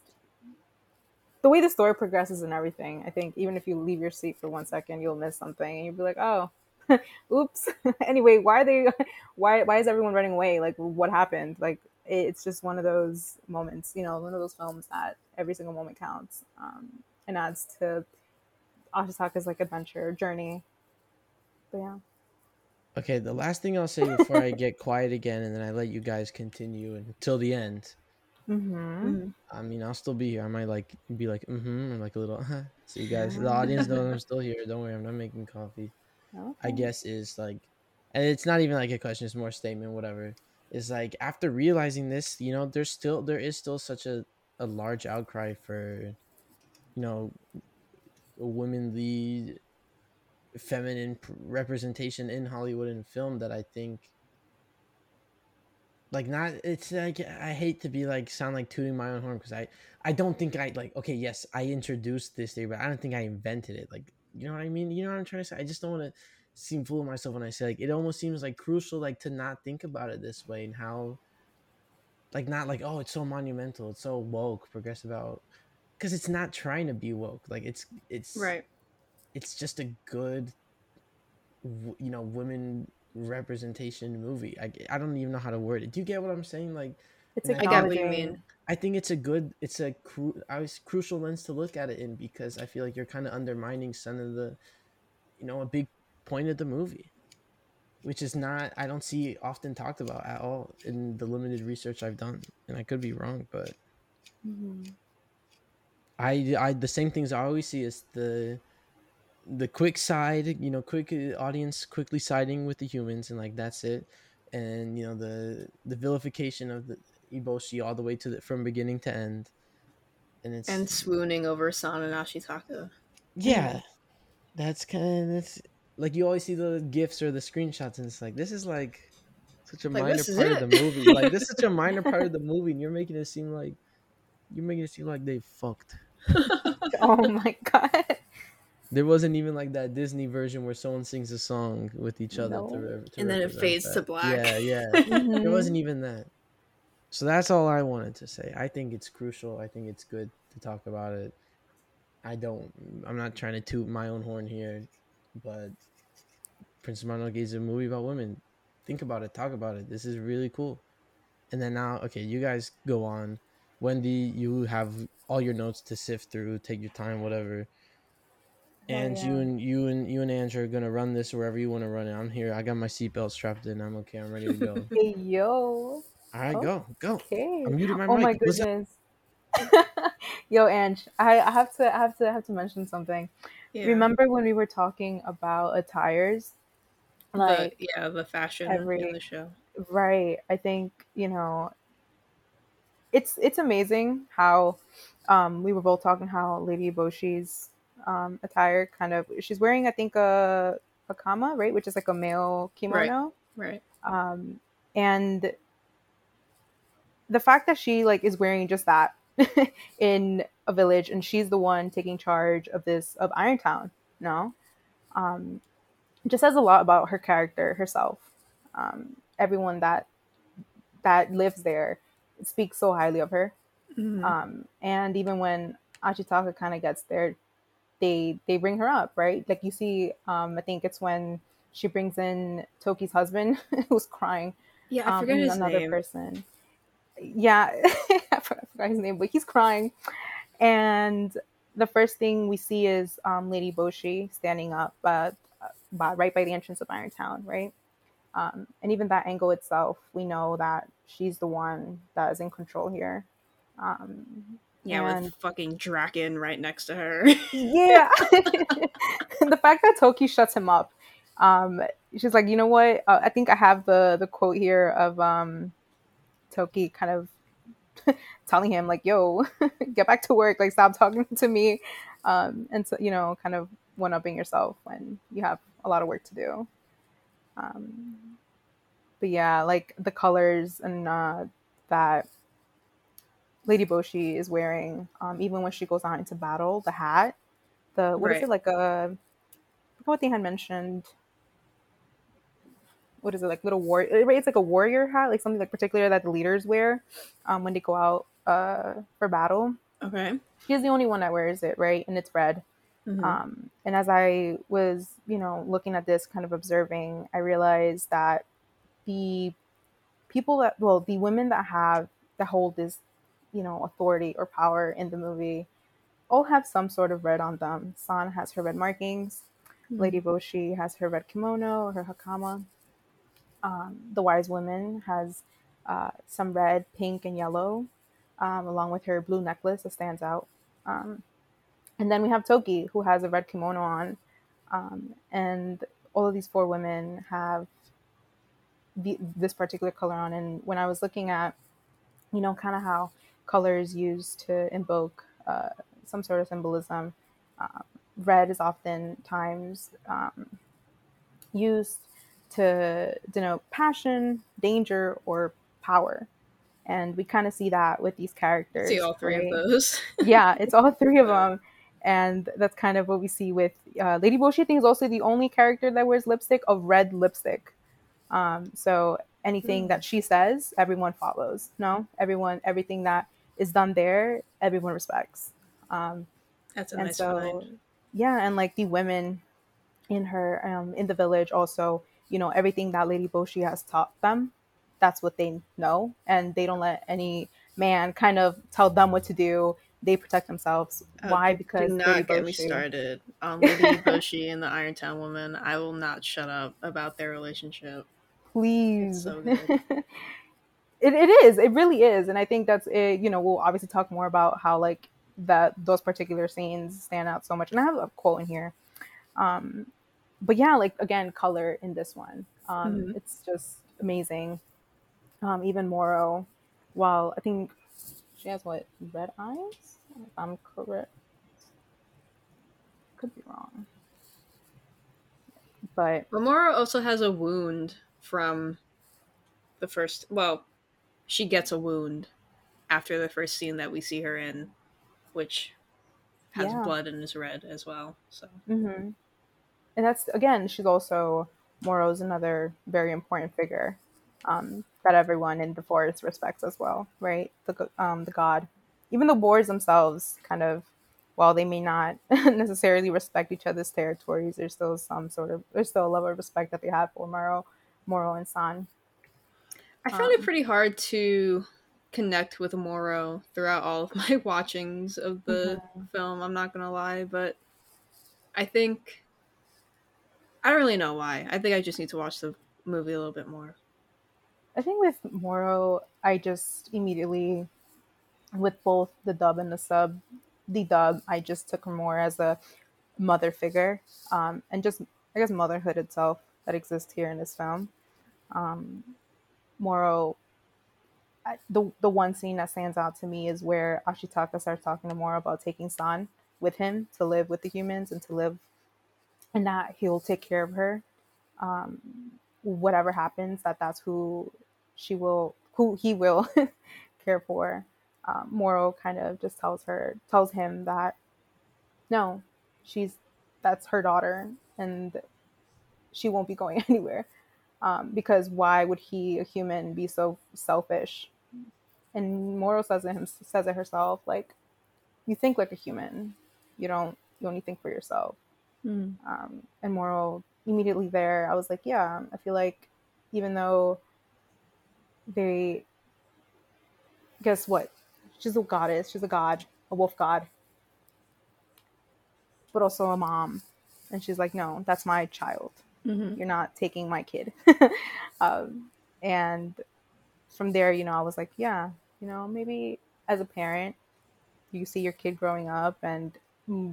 the way the story progresses and everything. I think even if you leave your seat for one second, you'll miss something, and you'll be like, oh. Oops. anyway, why are they? Why? Why is everyone running away? Like, what happened? Like, it's just one of those moments, you know, one of those films that every single moment counts um, and adds to Ashitaka's like adventure journey. But yeah, Okay, the last thing I'll say before I get quiet again, and then I let you guys continue until the end. mm-hmm. I mean, I'll still be here. I might like be like, mm-hmm, or like a little, so you guys, the audience knows I'm still here. Don't worry, I'm not making coffee. I guess is like, and it's not even like a question; it's more a statement, whatever. Is like after realizing this, you know, there's still there is still such a a large outcry for, you know, a womanly, feminine representation in Hollywood and film that I think. Like not, it's like I hate to be like sound like tooting my own horn because I I don't think I like okay yes I introduced this theory but I don't think I invented it like you know what I mean? You know what I'm trying to say? I just don't want to seem full of myself when I say like it almost seems like crucial like to not think about it this way and how like not like oh it's so monumental it's so woke progressive out because it's not trying to be woke like it's it's Right. it's just a good you know women representation movie I, I don't even know how to word it do you get what i'm saying like It's And I get what you mean. I think it's a good it's a cru- I was crucial lens to look at it in because i feel like you're kind of undermining some of the you know a big point of the movie which is not i don't see often talked about at all in the limited research i've done and i could be wrong but Mhm. I, I the same things I always see is the the quick side, you know, quick uh, audience quickly siding with the humans, and like that's it, and you know the the vilification of the Eboshi all the way to the from beginning to end, and it's And swooning over San and Ashitaka. yeah, that's kind of that's like you always see the gifs or the screenshots, and it's like this is like such a Like, minor part of the movie, like this is such a minor part of the movie, and you're making it seem like you're making it seem like they fucked. Oh my god. There wasn't even like that Disney version where someone sings a song with each other No. to, to And then it fades to black. Yeah, yeah. Mhm. there wasn't even that. So that's all I wanted to say. I think it's crucial. I think it's good to talk about it. I don't. I'm not trying to toot my own horn here, but Princess Mononoke is a movie about women. Think about it. Talk about it. This is really cool. And then now, okay, you guys go on. Wendy, you have all your notes to sift through. Take your time, whatever. Oh, and you yeah. and you and you and Andrew are gonna run this wherever you want to run it. I'm here. I got my seatbelt strapped in. I'm okay. I'm ready to go. Hey yo. All right, Oh. go, go. Okay. I'm muting my oh my mic. What's up? goodness. Yo, Ange, I, I have to I have to I have to mention something. Yeah. Remember when we were talking about attires? Like the, yeah, the fashion every- in the show. right i think you know it's it's amazing how um we were both talking how lady boshi's um attire kind of she's wearing i think a a kama right which is like a male kimono Right. um and the fact that she like is wearing just that in a village and she's the one taking charge of this of irontown no um just says a lot about her character herself. Um everyone that that lives there speaks so highly of her. Mhm. um and even when Ashitaka kind of gets there they they bring her up right? Like you see um i think it's when she brings in toki's husband who's crying yeah, I um, forget and his another name. person yeah I, forgot, his name but he's crying. And the first thing we see is um, lady boshi standing up uh, by, right by the entrance of irontown right? Um, and even that angle itself we know that she's the one that is in control here. Um, Yeah, and- with fucking Draken right next to her. yeah. The fact that toki shuts him up um she's like you know what? Uh, i think i have the the quote here of um toki kind of telling him like yo get back to work like stop talking to me um and so you know kind of one upping yourself when you have a lot of work to do um but yeah like the colors and uh that Lady Boshi is wearing, um, even when she goes out into battle, the hat, the what is Right. it like a? I forgot what they had mentioned. What is it like? Little war? It's like a warrior hat, like something like particular that the leaders wear um, when they go out uh, for battle. okay. She's the only one that wears it, right? And it's red. Mhm. Um, and as I was, you know, looking at this, kind of observing, I realized that the people that, well, the women that have, that hold this, you know, authority or power in the movie all have some sort of red on them. San has her red markings. Mhm. Lady Boshi has her red kimono or her hakama. Um, the wise woman has uh, some red, pink, and yellow, um, along with her blue necklace that stands out. Um, and then we have Toki, who has a red kimono on. Um, and all of these four women have the, this particular color on. And when I was looking at, you know, kind of how color is used to invoke uh, some sort of symbolism, um, red is oftentimes um, used to denote passion, danger, or power. And we kind of see that with these characters. See all three right? of those. yeah, it's all three of them. and that's kind of what we see with uh, Lady Boshi. I think is also the only character that wears lipstick of red lipstick. Um, so anything Mm. that she says, everyone follows. No, everyone, everything that is done there, everyone respects. Um, That's a and nice so find. yeah and like the women in her um in the village also you know everything that lady boshi has taught them that's what they know. And they don't let any man kind of tell them what to do. They protect themselves. Oh, why? because do Lady not get me started on Lady Boshi and the iron town woman. I will not shut up about their relationship. please. So it, it is. It really is. And i think that's it. You know we'll obviously talk more about how like that those particular scenes stand out so much. And i have a quote in here. Um but yeah like again color in this one um Mhm. it's just amazing um even moro while i think she has what red eyes if i'm correct could be wrong but Momoro also has a wound from the first. Well, she gets a wound after the first scene that we see her in, which has Yeah. blood and is red as well. So hmm And that's again, she's also Moro's another very important figure um, that everyone in the forest respects as well, right? The um, the god, even the boars themselves, kind of, while they may not necessarily respect each other's territories, there's still some sort of there's still a level of respect that they have for Moro, Moro and San. I found it Um, pretty hard to connect with Moro throughout all of my watchings of the film. I'm not gonna lie, but I think I don't really know why. I think I just need to watch the movie a little bit more. I think with Moro, I just immediately, with both the dub and the sub, the dub, I just took her more as a mother figure, um, and just I guess motherhood itself that exists here in this film. Um, Moro, the the one scene that stands out to me is where Ashitaka starts talking to Moro about taking San with him to live with the humans and to live, and that he'll take care of her. Um, whatever happens, that that's who she will, who he will care for. Um, Moro kind of just tells her, tells him that no, she's that's her daughter, and she won't be going anywhere. Um, because why would he, a human, be so selfish? And Moro says it him says it herself, like you think like a human, you don't you only think for yourself um, and moral immediately there, I was like, yeah, I feel like even though they, guess what? She's a goddess, she's a god, a wolf god, but also a mom. And she's like, no, that's my child. Mm-hmm. You're not taking my kid. um, and from there, you know, I was like, yeah, you know, maybe as a parent, you see your kid growing up and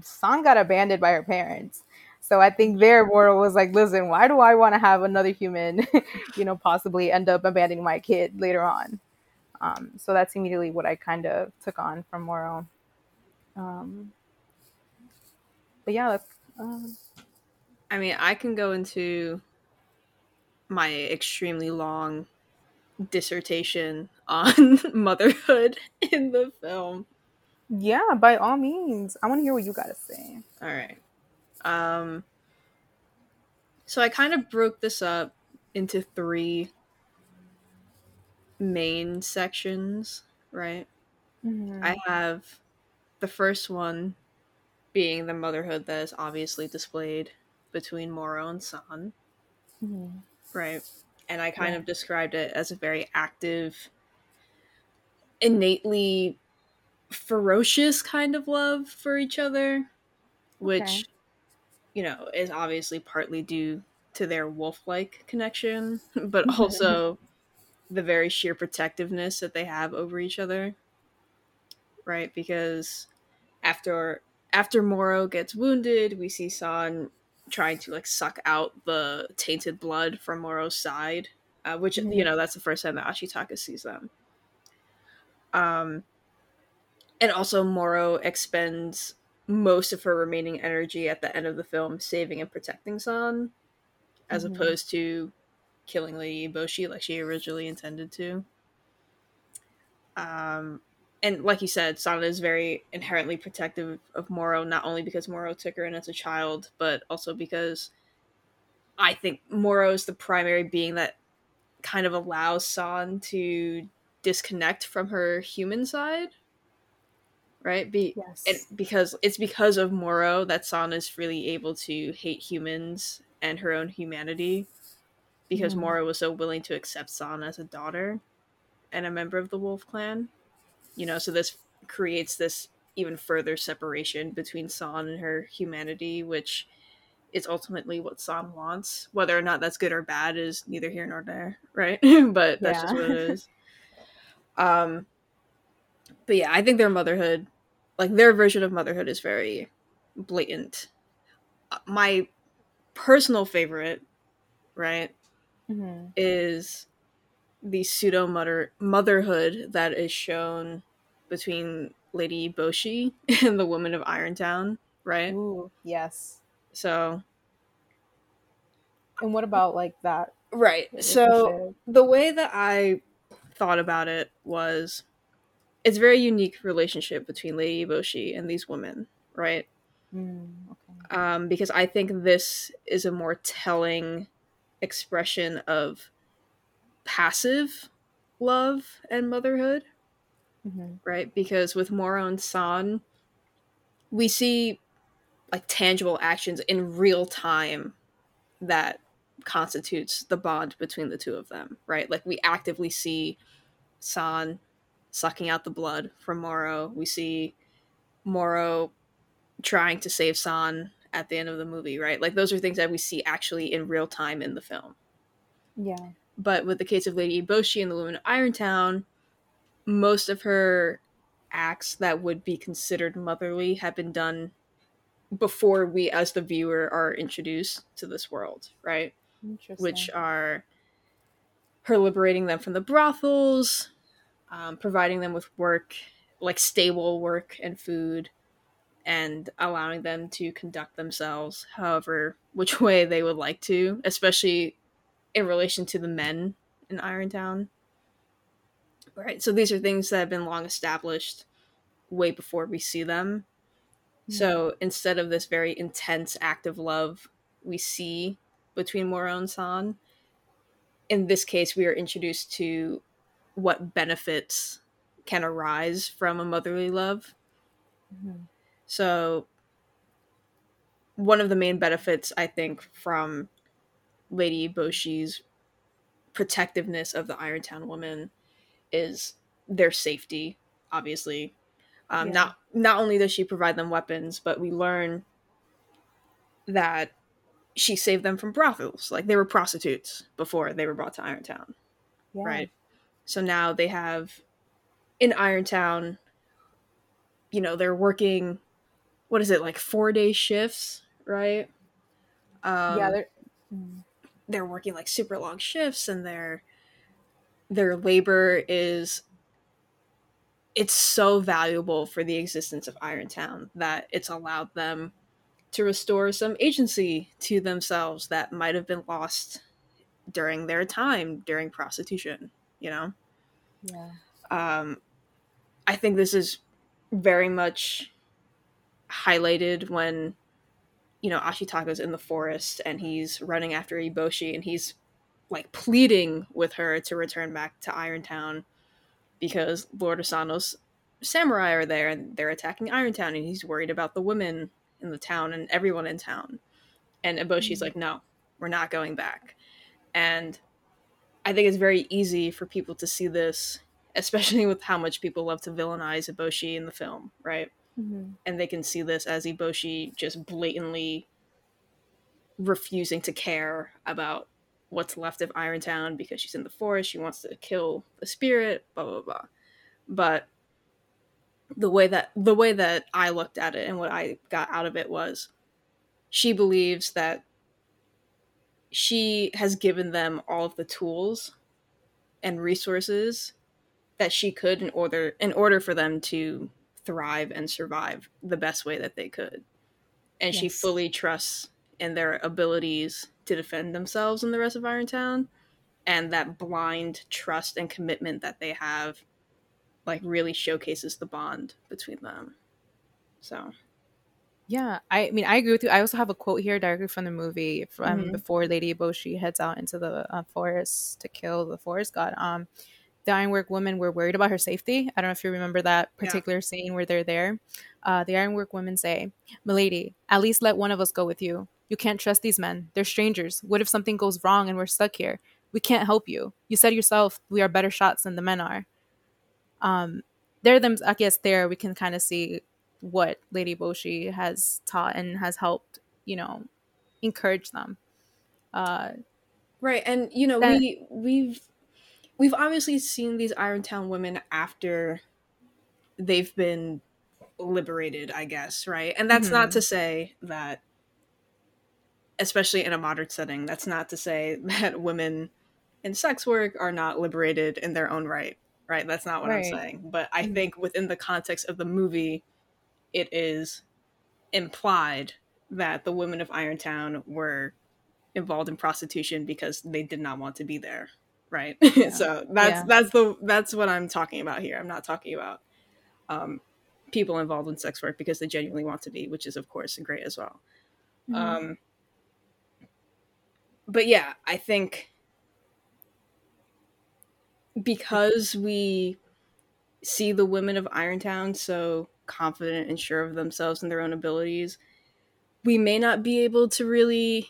San got abandoned by her parents. So I think their Moro was like, listen, why do I want to have another human, you know, possibly end up abandoning my kid later on? Um, so that's immediately what I kind of took on from Moro. Um, but yeah, that's, um, I mean, I can go into my extremely long dissertation on motherhood in the film. Yeah, by all means, I want to hear what you got to say. All right. Um so I kind of broke this up into three main sections, right? Mhm. I have the first one being the motherhood that is obviously displayed between Moro and San, Mhm. right? And I kind Yeah. of described it as a very active, innately ferocious kind of love for each other, which, Okay. you know, is obviously partly due to their wolf like connection, but also the very sheer protectiveness that they have over each other. Right? Because after after Moro gets wounded, we see San trying to like suck out the tainted blood from Moro's side, uh, which Mhm. you know that's the first time that Ashitaka sees them. Um, and also Moro expends most of her remaining energy at the end of the film saving and protecting San, as Mhm. opposed to killing Lady Boshi like she originally intended to. Um, and like you said, Sana is very inherently protective of Moro, not only because Moro took her in as a child, but also because I think Moro is the primary being that kind of allows San to disconnect from her human side. Right? Be Yes. and because it's because of Moro that San is really able to hate humans and her own humanity. Because Mhm. Moro was so willing to accept San as a daughter and a member of the Wolf Clan. You know, so this creates this even further separation between San and her humanity, which is ultimately what San wants. Whether or not that's good or bad is neither here nor there, right? but that's just what it is. um but yeah, I think their motherhood, like their version of motherhood is very blatant. Uh, My personal favorite, right, Mhm. is the pseudo mother motherhood that is shown between Lady Boshi and the woman of Irontown, right? Ooh, yes. So And what about like that? right. So the way that I thought about it was it's a very unique relationship between Lady Boshi and these women, right? Mm, okay. Um, because I think this is a more telling expression of passive love and motherhood, Mhm. right? Because with Moro and San, we see like tangible actions in real time that constitutes the bond between the two of them, right? Like we actively see San sucking out the blood from Moro. We see Moro trying to save San at the end of the movie, right? Like those are things that we see actually in real time in the film. Yeah. But with the case of Lady Eboshi and the woman of Irontown, most of her acts that would be considered motherly have been done before we as the viewer are introduced to this world, right? Interesting. which are her liberating them from the brothels, um, providing them with work, like stable work and food, and allowing them to conduct themselves however which way they would like to, especially in relation to the men in Irontown. Right. So these are things that have been long established way before we see them. So instead of this very intense act of love we see between Moro and San, in this case, we are introduced to what benefits can arise from a motherly love. Mhm. So, one of the main benefits, I think, from Lady Boshi's protectiveness of the Irontown woman is their safety, obviously. Um, Yeah. Not not only does she provide them weapons, but we learn that she saved them from brothels. Like they were prostitutes before they were brought to Irontown Yeah. right? So now they have in Irontown, you know, they're working what is it, like four day shifts, right? Um, yeah. They're, they're working like super long shifts and their their labor is it's so valuable for the existence of Irontown that it's allowed them to restore some agency to themselves that might have been lost during their time during prostitution, you know? yeah. um, I think this is very much highlighted when you know Ashitaka's in the forest and he's running after Eboshi and he's like pleading with her to return back to Irontown because Lord Asano's samurai are there and they're attacking Irontown and he's worried about the women in the town and everyone in town. And Eboshi's Mhm. like, no, we're not going back. And I think it's very easy for people to see this, especially with how much people love to villainize Eboshi in the film, right? Mhm. And they can see this as Eboshi just blatantly refusing to care about what's left of Irontown because she's in the forest, she wants to kill the spirit, blah blah blah. But the way that the way that I looked at it and what I got out of it was she believes that she has given them all of the tools and resources that she could in order in order for them to thrive and survive the best way that they could. And she fully trusts in their abilities to defend themselves in the rest of Irontown and that blind trust and commitment that they have like really showcases the bond between them. So Yeah, I mean, I agree with you. I also have a quote here directly from the movie from Mhm. before Lady Eboshi heads out into the uh, forest to kill the forest god. Um, the Ironwork women were worried about her safety. I don't know if you remember that Yeah. particular scene where they're there. Uh, the Ironwork women say, "Milady, at least let one of us go with you. You can't trust these men. They're strangers. What if something goes wrong and we're stuck here? We can't help you. You said yourself we are better shots than the men are." Um, there, them. I guess there we can kind of see what Lady Eboshi has taught and has helped, you know, encourage them. Uh, Right, and you know, That- we we've we've obviously seen these Irontown women after they've been liberated, I guess, right? And that's not Mhm. to say that especially in a modern setting, that's not to say that women in sex work are not liberated in their own right, right? That's not what Right. I'm saying. But I Mhm. think within the context of the movie, it is implied that the women of Irontown were involved in prostitution because they did not want to be there right so that's Yeah. that's the that's what i'm talking about here i'm not talking about um people involved in sex work because they genuinely want to be which is of course great as well Mm-hmm. um but yeah i think because we see the women of irontown so confident and sure of themselves and their own abilities we may not be able to really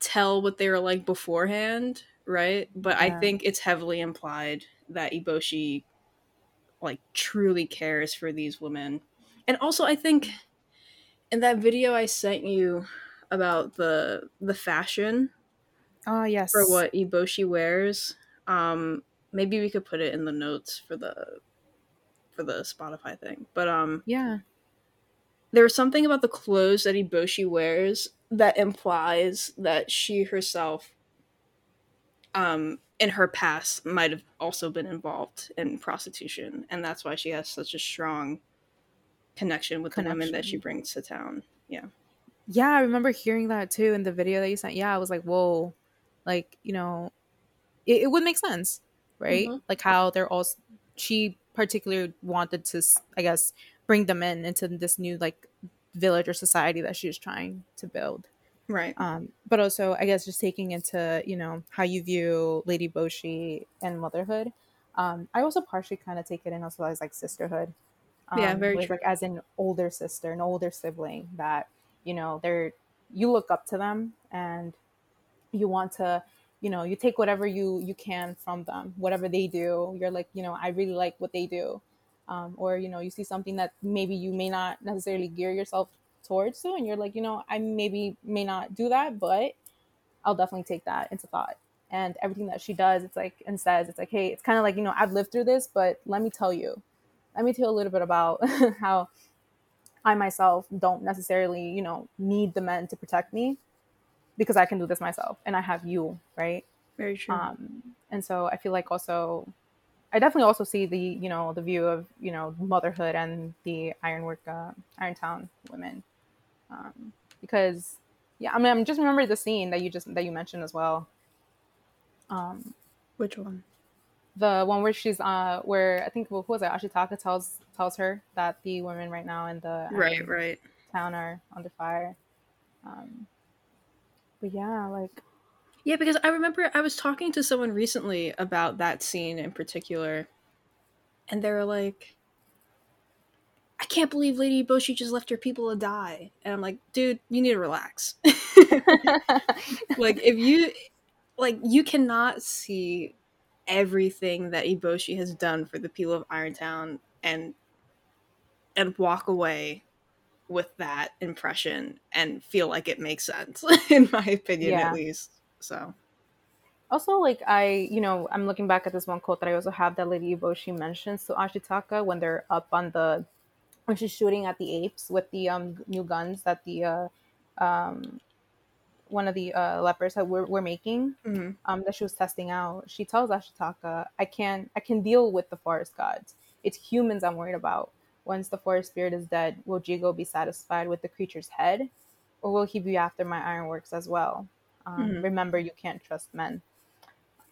tell what they were like beforehand right? But i think it's heavily implied that eboshi like truly cares for these women. And also i think in that video i sent you about the the fashion oh yes, for what eboshi wears um maybe we could put it in the notes for the for the spotify thing but um Yeah, there's something about the clothes that Eboshi wears that implies that she herself um in her past might have also been involved in prostitution and that's why she has such a strong connection with the women that she brings to town. Yeah. Yeah. I remember hearing that too in the video that you sent. Yeah, I was like, whoa, like you know, it, it would make sense, right? Mhm. Like how they're all. She particularly wanted to, I guess, bring them in into this new like village or society that she was trying to build. right um, but also I guess just taking into you know how you view Lady Boshi and motherhood. Um, I also partially kind of take it in also as like sisterhood. Um, Yeah, very with, true. Like as an older sister, an older sibling that you know they're you look up to them and you want to you know you take whatever you you can from them whatever they do. You're like you know i really like what they do. Um, or you know you see something that maybe you may not necessarily gear yourself towards to and you're like you know i maybe may not do that but i'll definitely take that into thought. And everything that she does it's like and says it's like hey it's kind of like you know i've lived through this but let me tell you. Let me tell you a little bit about how i myself don't necessarily you know need the men to protect me because i can do this myself and i have you right? Very true. Um, and so I feel like also, I definitely also see the you know the view of you know motherhood and the ironwork uh, Irontown women, um, because yeah, I mean I'm just remember the scene that you just that you mentioned as well. Um, which one? the one where she's uh where I think who was it? Ashitaka tells tells her that the women right now in the right right. Town are under fire. Um, but yeah, like Yeah, because I remember I was talking to someone recently about that scene in particular, and they were like, I can't believe Lady Boshi just left her people to die. And I'm like, dude, you need to relax. like, if you, like, you cannot see everything that Eboshi has done for the people of Irontown and and walk away with that impression and feel like it makes sense in my opinion Yeah. at least so Also, like I, you know, I'm looking back at this one quote that I also have that Lady Eboshi mentions to Ashitaka when they're up on the when she's shooting at the apes with the um new guns that the uh um one of the uh lepers that we're, we're making mhm. um that she was testing out. She tells Ashitaka, I can I can deal with the forest gods. It's humans I'm worried about. Once the forest spirit is dead, will Jigo be satisfied with the creature's head? Or will he be after my ironworks as well? Um, Mhm. Remember, you can't trust men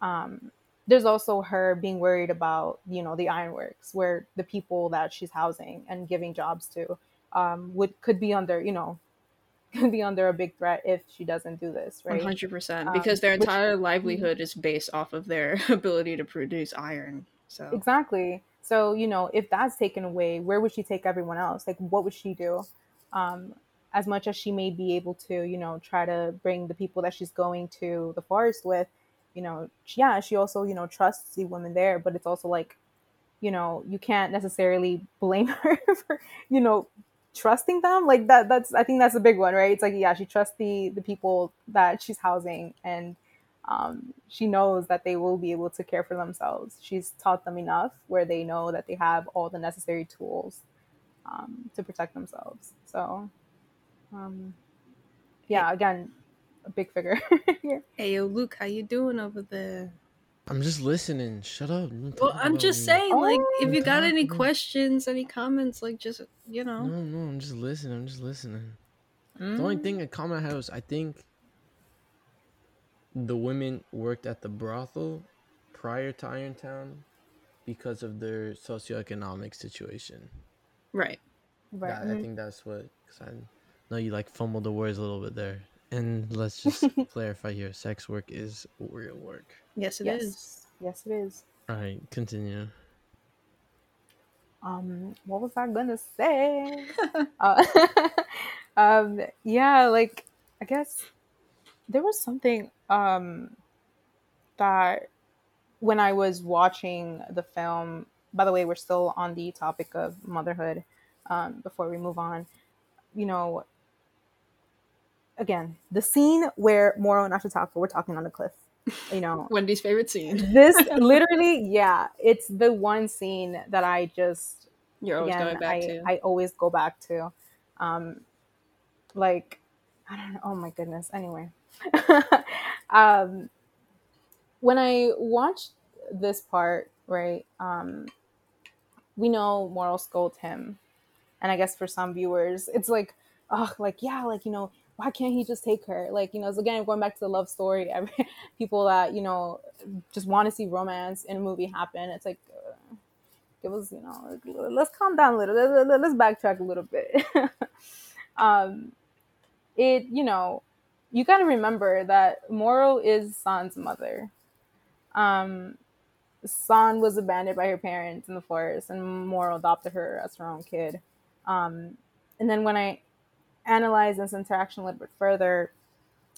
um there's also her being worried about you know the ironworks where the people that she's housing and giving jobs to um, would could be under you know could be under a big threat if she doesn't do this right 100% Um, because their which- entire livelihood is based off of their ability to produce iron so exactly so you know if that's taken away where would she take everyone else? Like what would she do? Um, as much as she may be able to you know try to bring the people that she's going to the forest with you know yeah she also you know trusts the women there but it's also like you know you can't necessarily blame her for you know trusting them. Like that that's i think that's a big one right? It's like yeah she trusts the the people that she's housing and um, she knows that they will be able to care for themselves she's taught them enough where they know that they have all the necessary tools um, to protect themselves so um, yeah again a big figure here hey yo luke how you doing over there I'm just listening. Shut up. Well i'm just me. saying like if Oh. you got any questions any comments like just you know No, no, I'm just listening. I'm just listening. The only Mm. thing a comment I had was I think the women worked at the brothel prior to Irontown because of their socioeconomic situation. right right That, I think that's what. Cause I know you like fumbled the words a little bit there. And let's just clarify here: sex work is real work. yes it yes is. yes it is All right, continue. um what was i gonna say uh, um yeah like i guess there was something um that when i was watching the film by the way we're still on the topic of motherhood um before we move on. You know again the scene where moro and ashitaka were talking on the cliff you know. Wendy's favorite scene. This literally yeah it's the one scene that i just you're always again going back I, to. I always go back to. Um like i don't know oh my goodness. Anyway um when i watched this part right um we know moral scold him. And i guess for some viewers it's like oh like yeah like you know why can't he just take her? Like you know it's again going back to the love story every people that you know just want to see romance in a movie happen it's like uh, it was you know let's calm down a little Let- let- let's backtrack a little bit. Um it you know you got to remember that moro is san's mother. Um san was abandoned by her parents in the forest and moro adopted her as her own kid. Um and then when i analyze this interaction a little bit further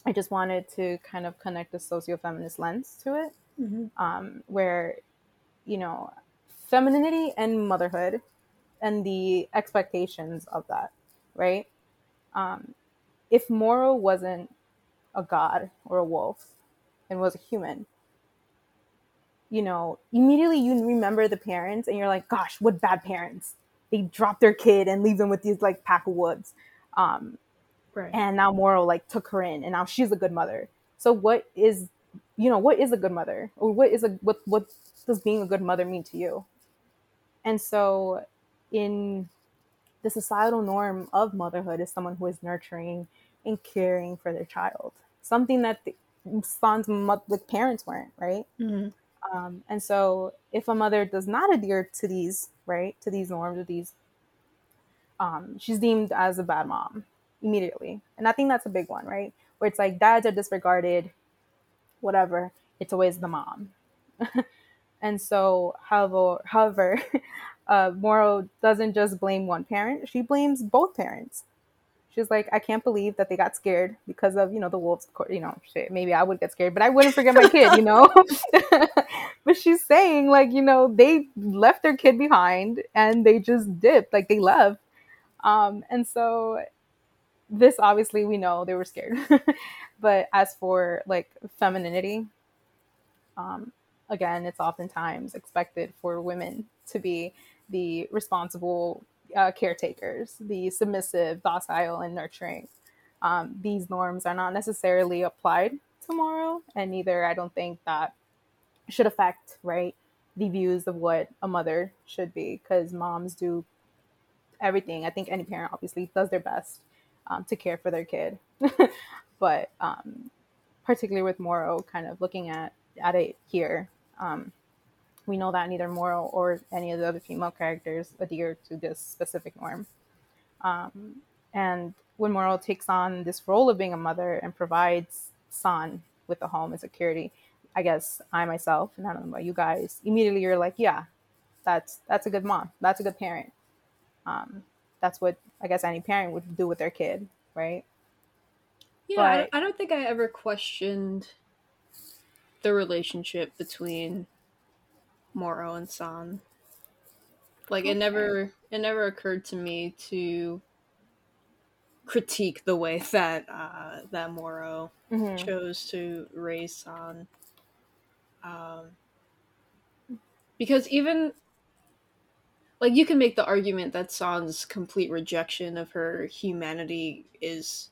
i just wanted to kind of connect a socio-feminist lens to it Mhm. um, where you know femininity and motherhood and the expectations of that right? Um, if moro wasn't a god or a wolf and was a human. You know immediately you remember the parents and you're like gosh what bad parents. They drop their kid and leave them with these like pack of woods. Um, right. and now Moro like took her in, and now she's a good mother. So what is, you know, what is a good mother, or what is a what what does being a good mother mean to you? And so, in the societal norm of motherhood is someone who is nurturing and caring for their child, something that the mo- the parents weren't, right? Mhm. Um, and so, if a mother does not adhere to these, right, to these norms or these, um, she's deemed as a bad mom immediately. And I think that's a big one, right? Where it's like dads are disregarded, whatever. It's always the mom. and so, however, however, uh, Moro doesn't just blame one parent; she blames both parents. She's like, I can't believe that they got scared because of you know the wolves. You know, shit. Maybe I would get scared, but I wouldn't forget my kid, you know. but she's saying like, you know, they left their kid behind and they just dipped, like they left. Um, and so this obviously we know they were scared. but as for like femininity, um, again, it's oftentimes expected for women to be the responsible uh, caretakers, the submissive, docile, and nurturing. Um, these norms are not necessarily applied to Moro, and neither I don't think that should affect right the views of what a mother should be, because moms do everything. I think any parent obviously does their best um, to care for their kid, but um, particularly with Moro, kind of looking at at it here, Um, we know that neither Moro or any of the other female characters adhere to this specific norm. Um, and when Moro takes on this role of being a mother and provides San with a home and security, I guess I myself, and I don't know about you guys, immediately you're like, yeah, that's that's a good mom. That's a good parent. Um, that's what I guess any parent would do with their kid, right? Yeah, I, don't, I don't think I ever questioned the relationship between Moro and San. Like okay. it never it never occurred to me to critique the way that uh, that Moro mm-hmm. chose to raise San. Um, because even like you can make the argument that San's complete rejection of her humanity is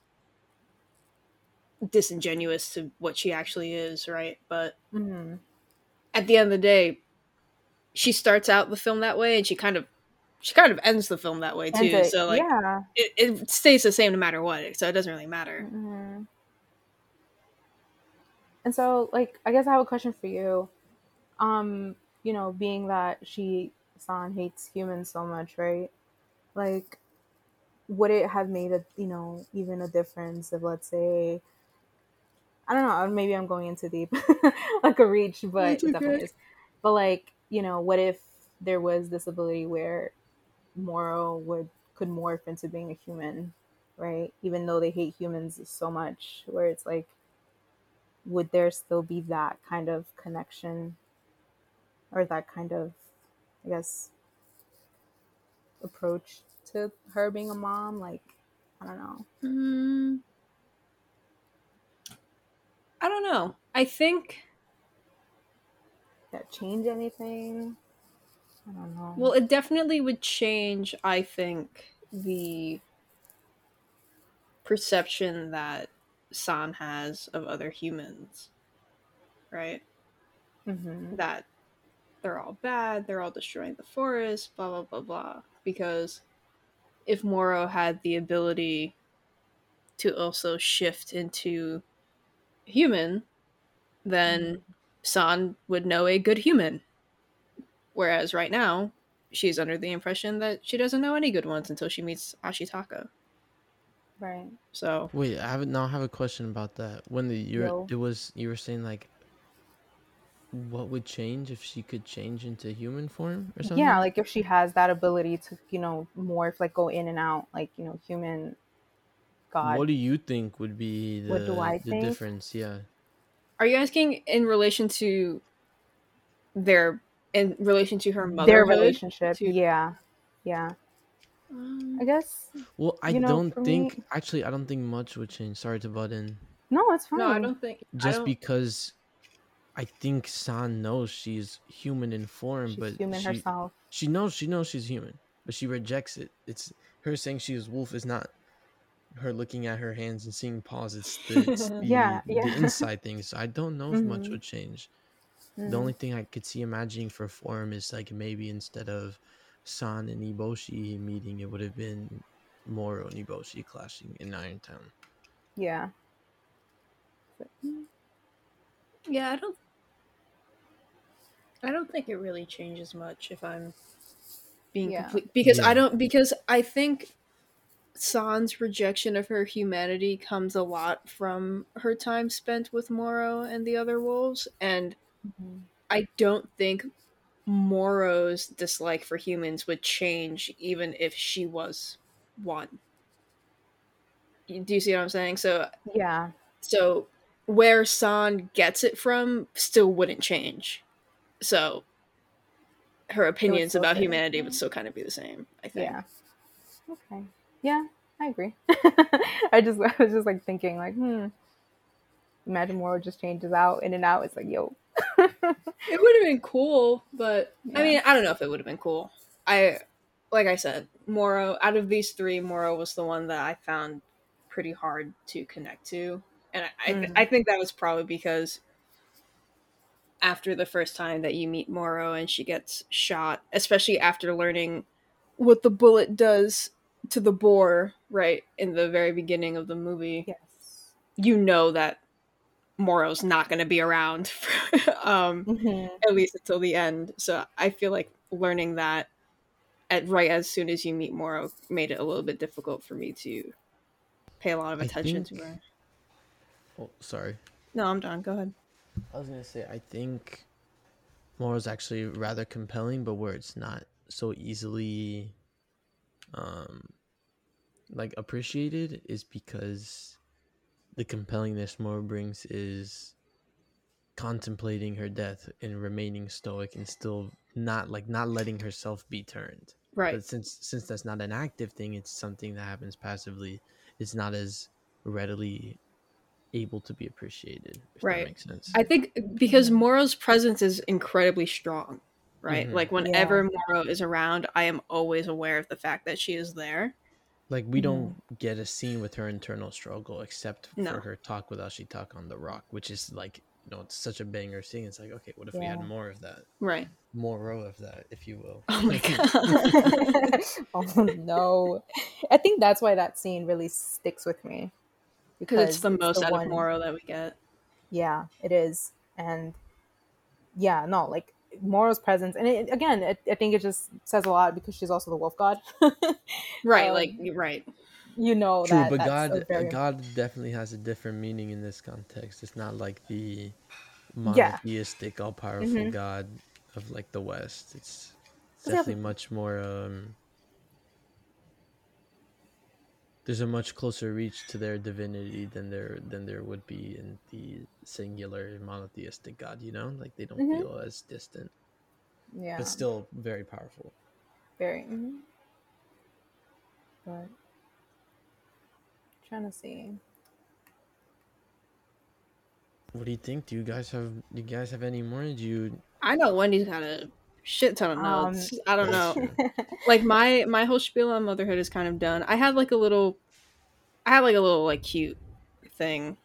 disingenuous to what she actually is, right? But mm-hmm. at the end of the day, she starts out the film that way, and she kind of she kind of ends the film that way too. It, so like, yeah. it, it stays the same no matter what. So it doesn't really matter. Mm-hmm. And so, like, I guess I have a question for you. Um, you know, being that she San hates humans so much, right? Like, would it have made a you know even a difference if let's say I don't know, maybe I'm going into deep like a reach, but okay. definitely is. But like, you know, what if there was this ability where Moro would could morph into being a human, right? Even though they hate humans so much, where it's like, would there still be that kind of connection or that kind of, I guess, approach to her being a mom? Like, I don't know. Mm, I don't know. I think that change anything? I don't know. Well, it definitely would change, I think, the perception that San has of other humans. Right? Mm-hmm. That they're all bad, they're all destroying the forest, blah, blah, blah, blah. Because if Moro had the ability to also shift into human, then mm-hmm. San would know a good human. Whereas right now, she's under the impression that she doesn't know any good ones until she meets Ashitaka. Right. So wait, I have now have a question about that. When the you no. it was you were saying like what would change if she could change into human form or something? Yeah, like if she has that ability to, you know, morph, like go in and out, like, you know, human God. What do you think would be the, what do I the think? difference? Yeah. Are you asking in relation to their in relation to her mother? Their relationship. To... Yeah. Yeah. Um, I guess. Well, I don't think me... actually I don't think much would change. Sorry to butt in. No, it's fine. No, I don't think just don't... because I think San knows she's human in form, she's but human she, herself. She knows she knows she's human, but she rejects it. It's her saying she is wolf is not her looking at her hands and seeing paws. It's the, it's the, yeah, yeah. the inside things. So I don't know if mm-hmm. much would change. Mm-hmm. The only thing I could see imagining for form is like maybe instead of San and Eboshi meeting, it would have been Moro and Eboshi clashing in Irontown. Yeah. Yeah, I don't. I don't think it really changes much if I'm being yeah. complete because yeah. I don't because I think San's rejection of her humanity comes a lot from her time spent with Moro and the other wolves, and mm-hmm. I don't think Moro's dislike for humans would change even if she was one. Do you see what I'm saying? So yeah. So where San gets it from still wouldn't change. So her opinions about humanity would still kind of be the same. I think. Yeah. Okay. Yeah, I agree. I just I was just like thinking like, hmm. Imagine Moro just changes out in and out. It's like, yo. it would have been cool, but yeah. I mean, I don't know if it would have been cool. I like I said, Moro out of these three, Moro was the one that I found pretty hard to connect to. And I mm. I think that was probably because after the first time that you meet Moro and she gets shot, especially after learning what the bullet does to the boar right in the very beginning of the movie yes you know that Moro's not going to be around, for, um, Mhm. at least until the end. So I feel like learning that at right as soon as you meet Moro made it a little bit difficult for me to pay a lot of attention think- to her. Oh, sorry. No, I'm done. Go ahead. I was gonna say I think Moro's actually rather compelling, but where it's not so easily um like appreciated is because the compellingness Moro brings is contemplating her death and remaining stoic and still not like not letting herself be turned. Right. But since since that's not an active thing, it's something that happens passively. It's not as readily able to be appreciated. If Right. that makes sense. I think because Moro's presence is incredibly strong, right? Mhm. Like whenever Moro is around, I am always aware of the fact that she is there. Like we don't get a scene with her internal struggle except for No. her talk with Ashitaka on the rock, which is like you know it's such a banger scene. It's like okay, what if we had more of that, Right. more row of that, if you will. Oh my god. oh no. I think that's why that scene really sticks with me. Because it's the most the out one- of Moro that we get. Yeah, it is. And yeah, no, like Moro's presence. And it, again, it, I think it just says a lot because she's also the wolf god. Right, Um, like you're right. you know True, that. but that's God, a very- God definitely has a different meaning in this context. It's not like the Yeah. monotheistic, all-powerful Mhm. God of like the West. It's, it's Yeah, definitely much more. um There's a much closer reach to their divinity than there than there would be in the singular monotheistic God. You know, like they don't Mhm. feel as distant, yeah, but still very powerful. very. mm-hmm. But trying to see. What do you think? Do you guys have? Do you guys have any more? Do you? I know Wendy's got a shit ton of Um, notes. I don't know. Like my my whole spiel on motherhood is kind of done. I had like a little, I had like a little like cute thing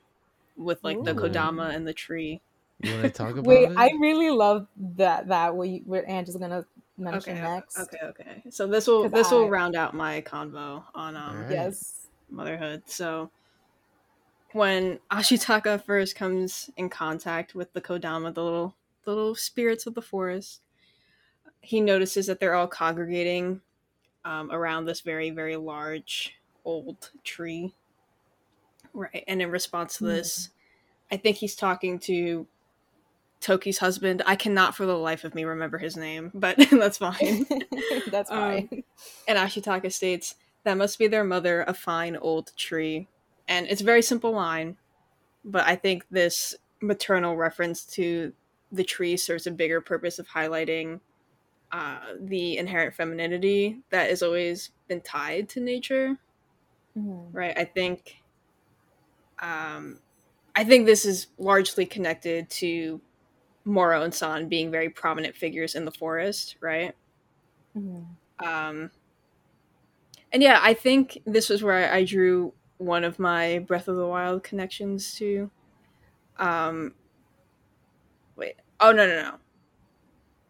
with like the Kodama and the tree. You want to talk about Wait, it? I really love that. That what, you, what Ange is gonna mention Okay, next. okay, okay. So this will this will round out my convo on um Alright. Yes. motherhood. So when Ashitaka first comes in contact with the Kodama, the little the little spirits of the forest, he notices that they're all congregating um, around this very very large old tree. Right, and in response to this, I think he's talking to Toki's husband. I cannot for the life of me remember his name, but that's fine. That's Um, fine. And Ashitaka states, That must be their mother, a fine old tree. And it's a very simple line, but I think this maternal reference to the tree serves a bigger purpose of highlighting uh, the inherent femininity that has always been tied to nature, Mhm. right? I think. Um, I think this is largely connected to Moro and San being very prominent figures in the forest, right? Mhm. um and yeah i think this was where I, I drew one of my breath of the wild connections to um wait oh no no no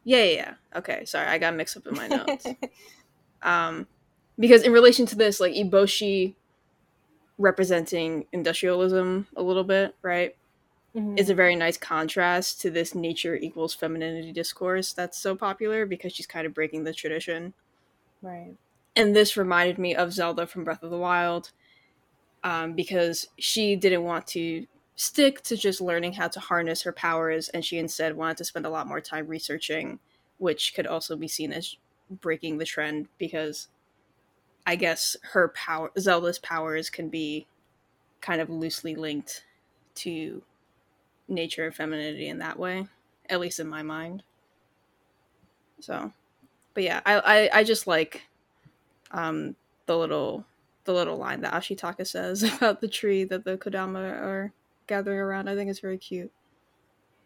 yeah yeah, yeah. okay sorry i got mixed up in my notes um because in relation to this like eboshi representing industrialism a little bit right Mhm. is a very nice contrast to this nature equals femininity discourse that's so popular because she's kind of breaking the tradition right. and this reminded me of Zelda from Breath of the Wild um, because she didn't want to stick to just learning how to harness her powers, and she instead wanted to spend a lot more time researching, which could also be seen as breaking the trend because I guess her power, Zelda's powers, can be kind of loosely linked to nature and femininity in that way, at least in my mind. So, but yeah, I I, I just like um the little the little line that Ashitaka says about the tree that the Kodama are gathering around. I think it's very cute.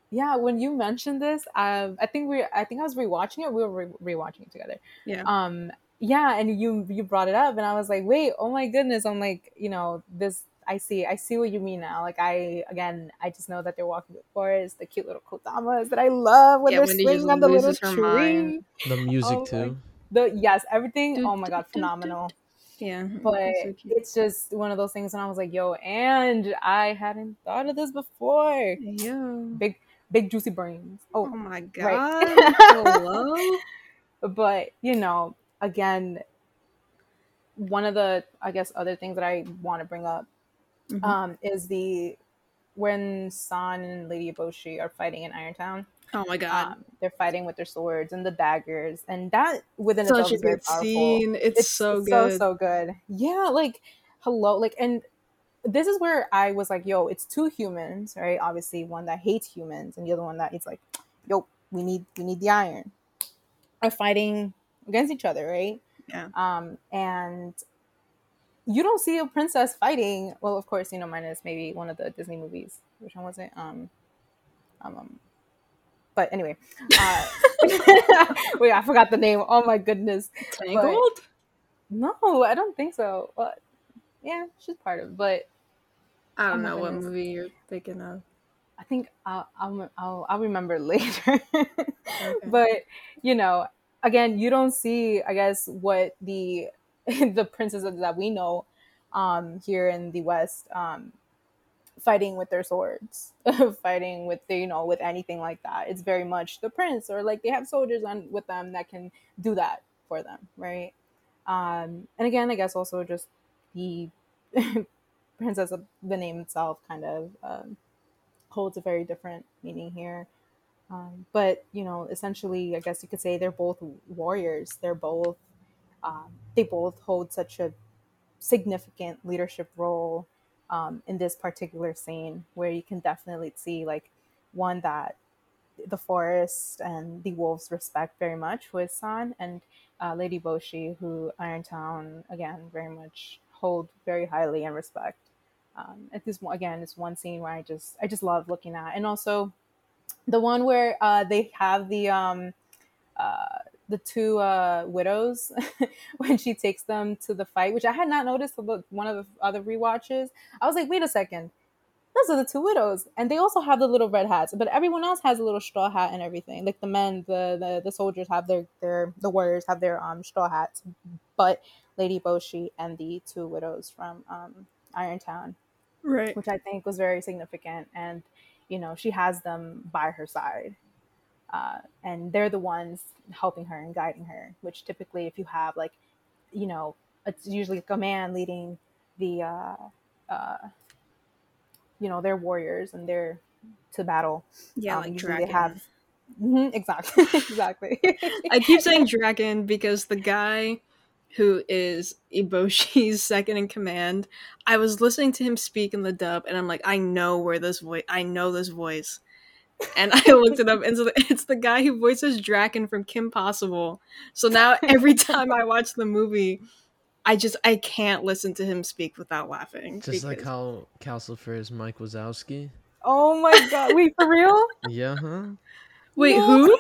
Yeah, when you mentioned this, um, I think we, I think I was rewatching it. We were re- rewatching it together. Yeah. Um, yeah, and you you brought it up, and I was like, wait, oh my goodness! I'm like, you know, this. I see, I see what you mean now. Like, I again, I just know that they're walking the forest, the cute little kodamas that I love when Yeah, they're Wendy swinging on the little tree. mind. The music Oh too. The yes, everything. Do, Oh my do, god, do, do, phenomenal. Yeah, but so it's just one of those things and i was like yo and i hadn't thought of this before Yo. big big juicy brains Oh oh my right. god. Hello. but you know again one of the i guess other things that i want to bring up Mhm. um is the when san and lady Eboshi are fighting in irontown oh my god. um, they're fighting with their swords and the daggers and that within itself Such a is very good powerful scene. It's, so good. so so good yeah like hello like and this is where i was like yo it's two humans right obviously one that hates humans and the other one that is like yo we need we need the iron are fighting against each other right Yeah. um and you don't see a princess fighting well of course you know minus maybe one of the disney movies which one was it um um, um but anyway uh wait i forgot the name oh my goodness Tangled? no, I don't think so. But yeah, she's part of. it. But I Oh don't my know what movie you're thinking of. I think I'll I'll I'll, I'll remember later. Okay. But you know, again, you don't see, I guess, what the the princesses that we know um, here in the West um, fighting with their swords, fighting with the, you know with anything like that. It's very much the prince, or like they have soldiers on with them that can do that for them, right? Um, and again, I guess also just the princess of the name itself kind of um, holds a very different meaning here. Um, but you know, essentially, I guess you could say they're both warriors. They're both um, they both hold such a significant leadership role um, in this particular scene, where you can definitely see like one that the forest and the wolves respect very much with San and uh, Lady Boshi, who Irontown again very much hold very highly and respect. Um, at this again, it's one scene where I just I just love looking at, and also the one where uh, they have the um, uh, the two uh, widows when she takes them to the fight, which I had not noticed about one of the other rewatches. I was like, wait a second, those are the two widows, and they also have the little red hats, but everyone else has a little straw hat and everything. Like the men, the the, the soldiers have their their the warriors have their um straw hats, but Lady Boshi and the two widows from um, Irontown Right. which I think was very significant. And, you know, she has them by her side. Uh, and they're the ones helping her and guiding her, which typically, if you have, like, you know, it's usually like a man leading the, uh, uh, you know, their warriors and they're to battle. Yeah, Um, like usually Dragon. they have- Mhm, exactly. exactly. I keep saying Dragon because the guy who is Eboshi's second in command, I was listening to him speak in the dub, and I'm like, I know where this voice, I know this voice, and I looked it up, and so it's the guy who voices Drakken from Kim Possible. So now every time I watch the movie, I just I can't listen to him speak without laughing. Just like because- how Calcifer is Mike Wazowski. oh my God. Wait, for real? Yeah, huh? wait, No. who?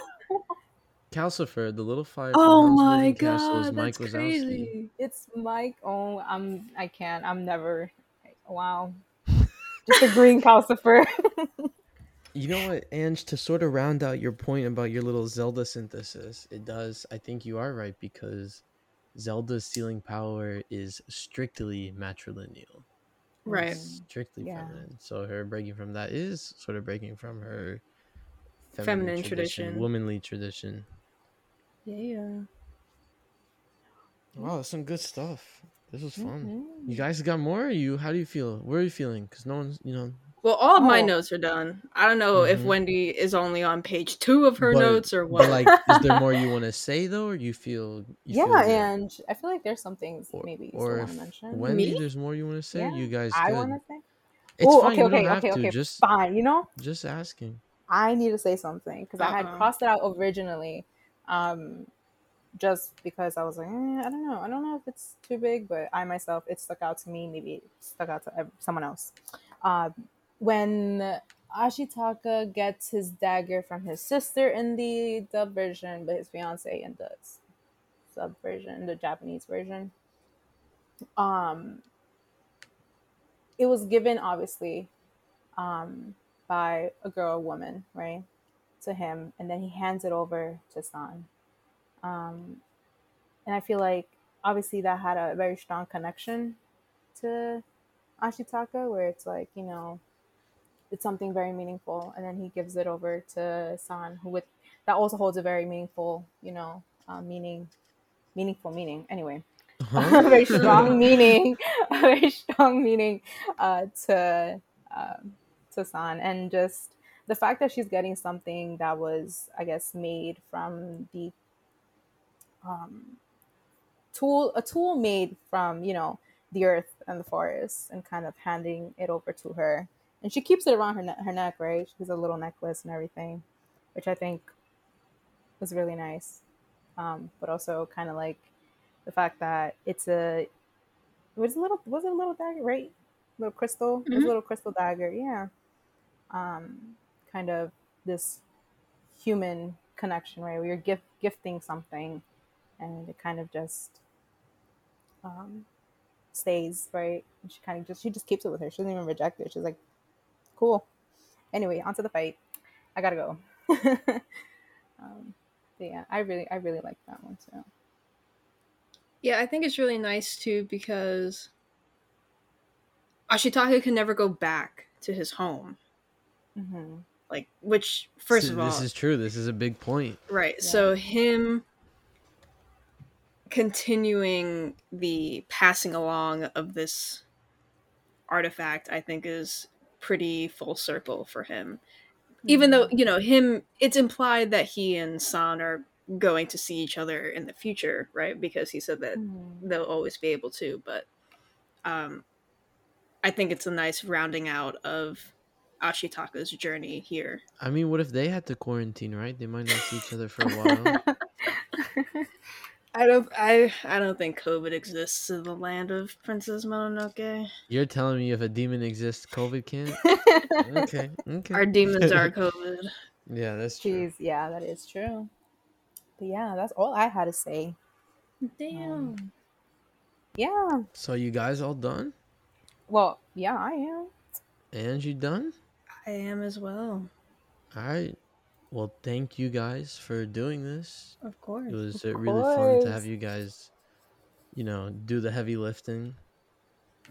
Calcifer, the little fire. Oh my Moving Castle is god, Mike that's Wazowski. crazy. It's Mike. Oh, I'm. I can't. I'm never. Wow. Just a agreeing, Calcifer. You know what, Ange, to sort of round out your point about your little Zelda synthesis, it does. I think you are right because Zelda's sealing power is strictly matrilineal. Right. Strictly Yeah. feminine. So her breaking from that is sort of breaking from her Feminine tradition. womanly tradition. Yeah. Wow, that's some good stuff. This was fun. Mhm. You guys got more? Or you how do you feel? Where are you feeling? Because no one's, you know, Well, all of my Oh. notes are done. I don't know if Mhm. Wendy is only on page two of her But- notes or what. but like, is there more you want to say though, or you feel? You Yeah, feel and I feel like there's some things Or- maybe you or still want to if mention. Wendy, Me? there's more you want to say. Yeah, You guys, I good. want to say. It's Oh, fine. okay, you okay, don't have okay, to. okay. Just, Fine. You know, just asking. I need to say something because I had crossed it out originally, um, just because I was like, eh, I don't know, I don't know if it's too big, but I myself, it stuck out to me. Maybe it stuck out to someone else. Um, when Ashitaka gets his dagger from his sister in the dub version, but his fiance in the sub version, the Japanese version, um, it was given obviously um, by a girl, or woman, right, to him, and then he hands it over to San. Um, and I feel like obviously that had a very strong connection to Ashitaka, where it's like you know, it's something very meaningful, and then he gives it over to San, who with that also holds a very meaningful, you know, uh, meaning, meaningful meaning. Anyway, Huh? a very strong meaning, a very strong meaning uh, to uh, to San, and just the fact that she's getting something that was, I guess, made from the um, tool, a tool made from you know the earth and the forest, and kind of handing it over to her, and she keeps it around her ne- her neck, right? She has a little necklace and everything, which I think was really nice, um, but also kind of like the fact that it's a was a little was it a little dagger right? Little crystal? It was a Mhm. little crystal dagger yeah. Um kind of this human connection right? Where you're gift gifting something and it kind of just um stays right? And she kind of just she just keeps it with her. She doesn't even reject it. She's like cool anyway onto the fight i gotta go um yeah i really i really like that one too Yeah, I think it's really nice too because Ashitaka can never go back to his home. hmm Like, which first See, of all, this is true. This is a big point. right? Yeah. So him continuing the passing along of this artifact, I think, is pretty full circle for him. Even though you know him, it's implied that he and San are going to see each other in the future, right? Because he said that Mhm. they'll always be able to but um i think it's a nice rounding out of ashitaka's journey here I mean, what if they had to quarantine, right? They might not see each other for a while. i don't i i don't think covid exists in the land of princess mononoke You're telling me if a demon exists, COVID can't? Okay, okay. our demons are covid yeah, that's true. Jeez, yeah, that is true. But yeah, that's all I had to say. damn um, Yeah. So you guys all done? Well, yeah, I am. And you done? i am as well All right. Well, thank you guys for doing this. of course It was Of uh, really fun to have you guys, you know, do the heavy lifting.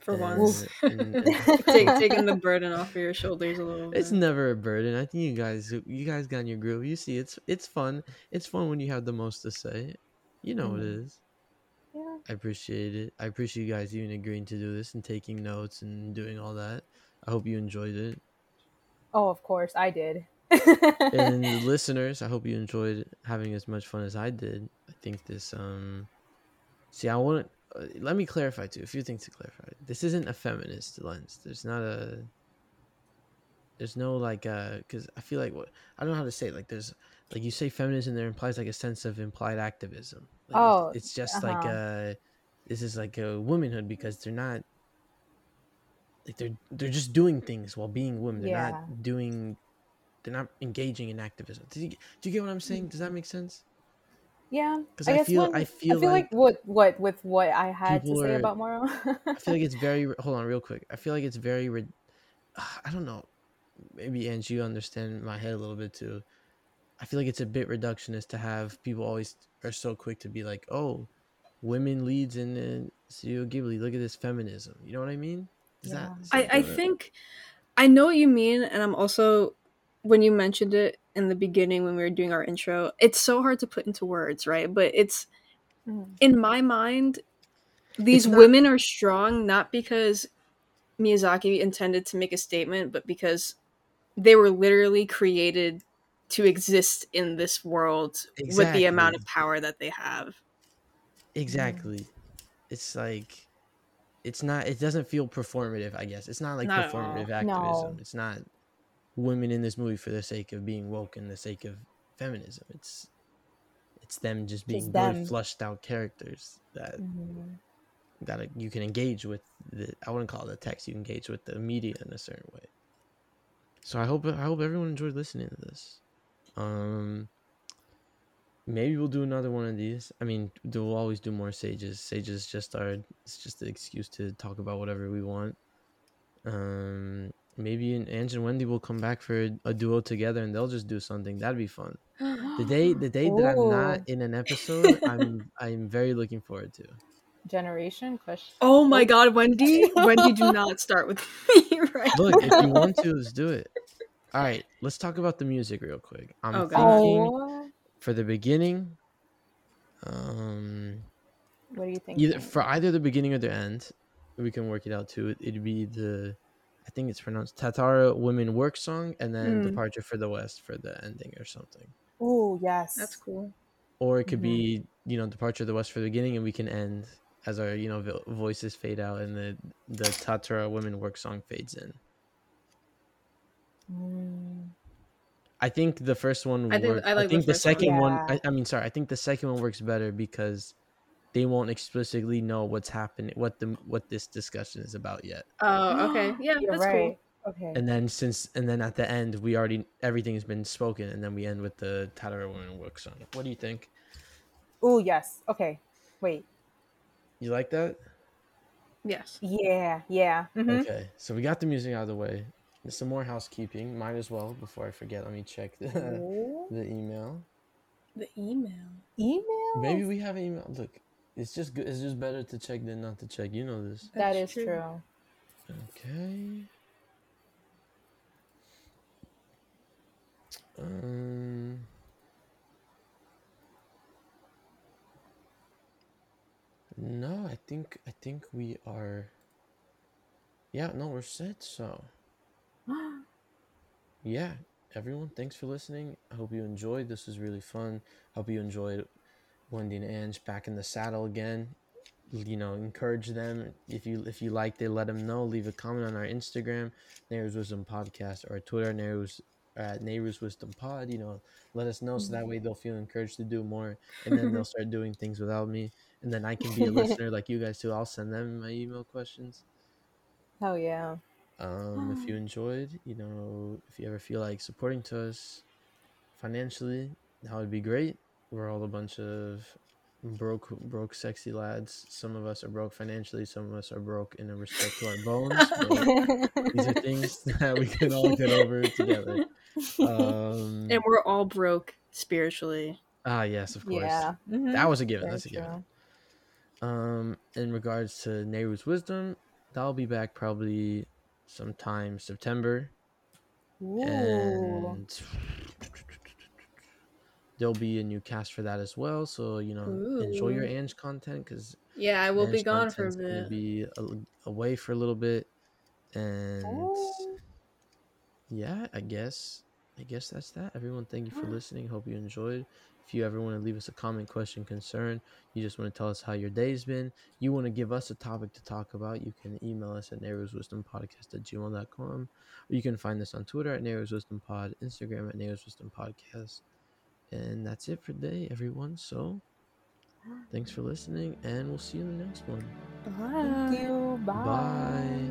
for and- once and- and- Take, taking the burden off of your shoulders a little bit It's never a burden. I think you guys, you guys got in your groove. You see, it's it's fun. It's fun when you have the most to say. You know it Mhm. is. yeah. I appreciate it. I appreciate you guys even agreeing to do this and taking notes and doing all that. I hope you enjoyed it. Oh, of course, I did. And listeners, I hope you enjoyed having as much fun as I did. I think this um See, I want to uh, let me clarify too. A few things to clarify. This isn't a feminist lens. There's not a there's no like uh cuz I feel like what I don't know how to say it. like there's like you say feminism there implies like a sense of implied activism. Like it's- Oh, it's, just like uh-huh. uh this is like a womanhood because they're not like they're they're just doing things while being women. They're Yeah. not doing they're not engaging in activism. Do you, do you get what I'm saying? Does that make sense? yeah. 'Cause I feel- I feel like, like what what with what I had to say are- about Moro. I feel like it's very. Hold on, real quick. I feel like it's very. I don't know. Maybe Angie, you understand my head a little bit too. I feel like it's a bit reductionist to have people always are so quick to be like, "Oh, women leads in uh, Studio Ghibli. Look at this feminism." You know what I mean? Does Yeah. that? I, I think I know what you mean, and I'm also when you mentioned it in the beginning when we were doing our intro, it's so hard to put into words, right? But it's Mhm. in my mind, these not- women are strong not because Miyazaki intended to make a statement, but because they were literally created to exist in this world with the amount of power that they have. Exactly. It's like it's not it doesn't feel performative, I guess. It's not like Not performative all. activism. No. It's not women in this movie for the sake of being woke and the sake of feminism. It's it's them just being Just them. flushed out characters that Mhm. that you can engage with the I wouldn't call it a text, you engage with the media in a certain way. So I hope I hope everyone enjoyed listening to this. Um maybe we'll do another one of these. I mean, we'll always do more sages. Sages just are it's just an excuse to talk about whatever we want. Um maybe an Ange and Wendy will come back for a, a duo together and they'll just do something. That'd be fun. The day the day that I'm not in an episode, I'm I'm very looking forward to. generation? Question. Oh my god, Wendy! Wendy, do not start with me right Look, if you want to, let's do it. All right, let's talk about the music real quick. I'm Oh, thinking Oh, for the beginning, um, what do you think? either for either the beginning or the end, we can work it out too. It'd be the, I think it's pronounced Tatara Women Work Song, and then Hmm. Departure for the West for the ending or something. Oh yes, That's cool. Or it could Mhm. be you know Departure of the West for the beginning, and we can end as our you know vo- voices fade out and the the Tatara Women Work Song fades in. Mm. I think the first one. I think- I like the think the first one. second one. Yeah. I, I mean, sorry. I think the second one works better because they won't explicitly know what's happening, what the what this discussion is about yet. Oh, okay. Yeah, You're that's right. Okay. And then since and then at the end we already everything's been spoken, and then we end with the Tatara Women Work Song. What do you think? Oh yes. Okay. Wait. You like that? Yes. Yeah. Yeah. Mhm. Okay, so we got the music out of the way. There's some more housekeeping. Might as well before I forget. Let me check the, the email. The email. Email. Maybe we have an email. Look, it's just good. It's just better to check than not to check. You know this. That That's is true. Okay. Um. No, I think I think we are. Yeah, no, we're set. So yeah, everyone, thanks for listening. I hope you enjoyed. This was really fun. Hope you enjoyed Wendy and Ange back in the saddle again. You know, encourage them if you if you liked it, let them know. Leave a comment on our Instagram, Nehru's Wisdom Podcast, or Twitter, Nehru's at Nehru's Wisdom Pod. You know, let us know so that way they'll feel encouraged to do more, and then they'll start doing things without me, and then I can be a listener like you guys too. I'll send them my email questions. Hell yeah. Um, if you enjoyed, you know, if you ever feel like supporting to us financially, that would be great. We're all a bunch of broke, broke, sexy lads. Some of us are broke financially. Some of us are broke in a respect to our bones. but these are things that we can all get over together. Um, And we're all broke spiritually. ah, yes, of course. yeah. Mhm. That was a given. Very That's a given. Um, in regards to Nehru's wisdom, that'll be back probably sometime September. Ooh. and there'll be a new cast for that as well. So you know, enjoy your Ooh. Ange content because Yeah, I will be gone for a bit. Be a, away for a little bit, and Oh. yeah, I guess I guess that's that. Everyone, thank you for listening. Hope you enjoyed. If you ever want to leave us a comment, question, concern, you just want to tell us how your day's been, you want to give us a topic to talk about, you can email us at Podcast at gmail.com. Or you can find us on Twitter at Narrows Wisdom Pod, Instagram at Narrows Wisdom Podcast. And that's it for today, everyone. So thanks for listening, and we'll see you in the next one. Bye. Thank you. Bye.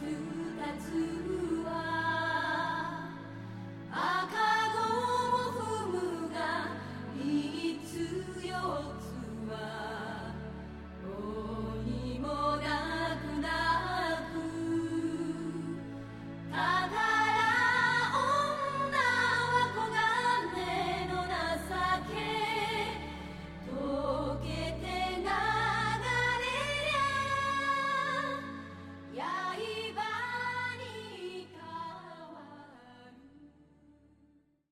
Bye.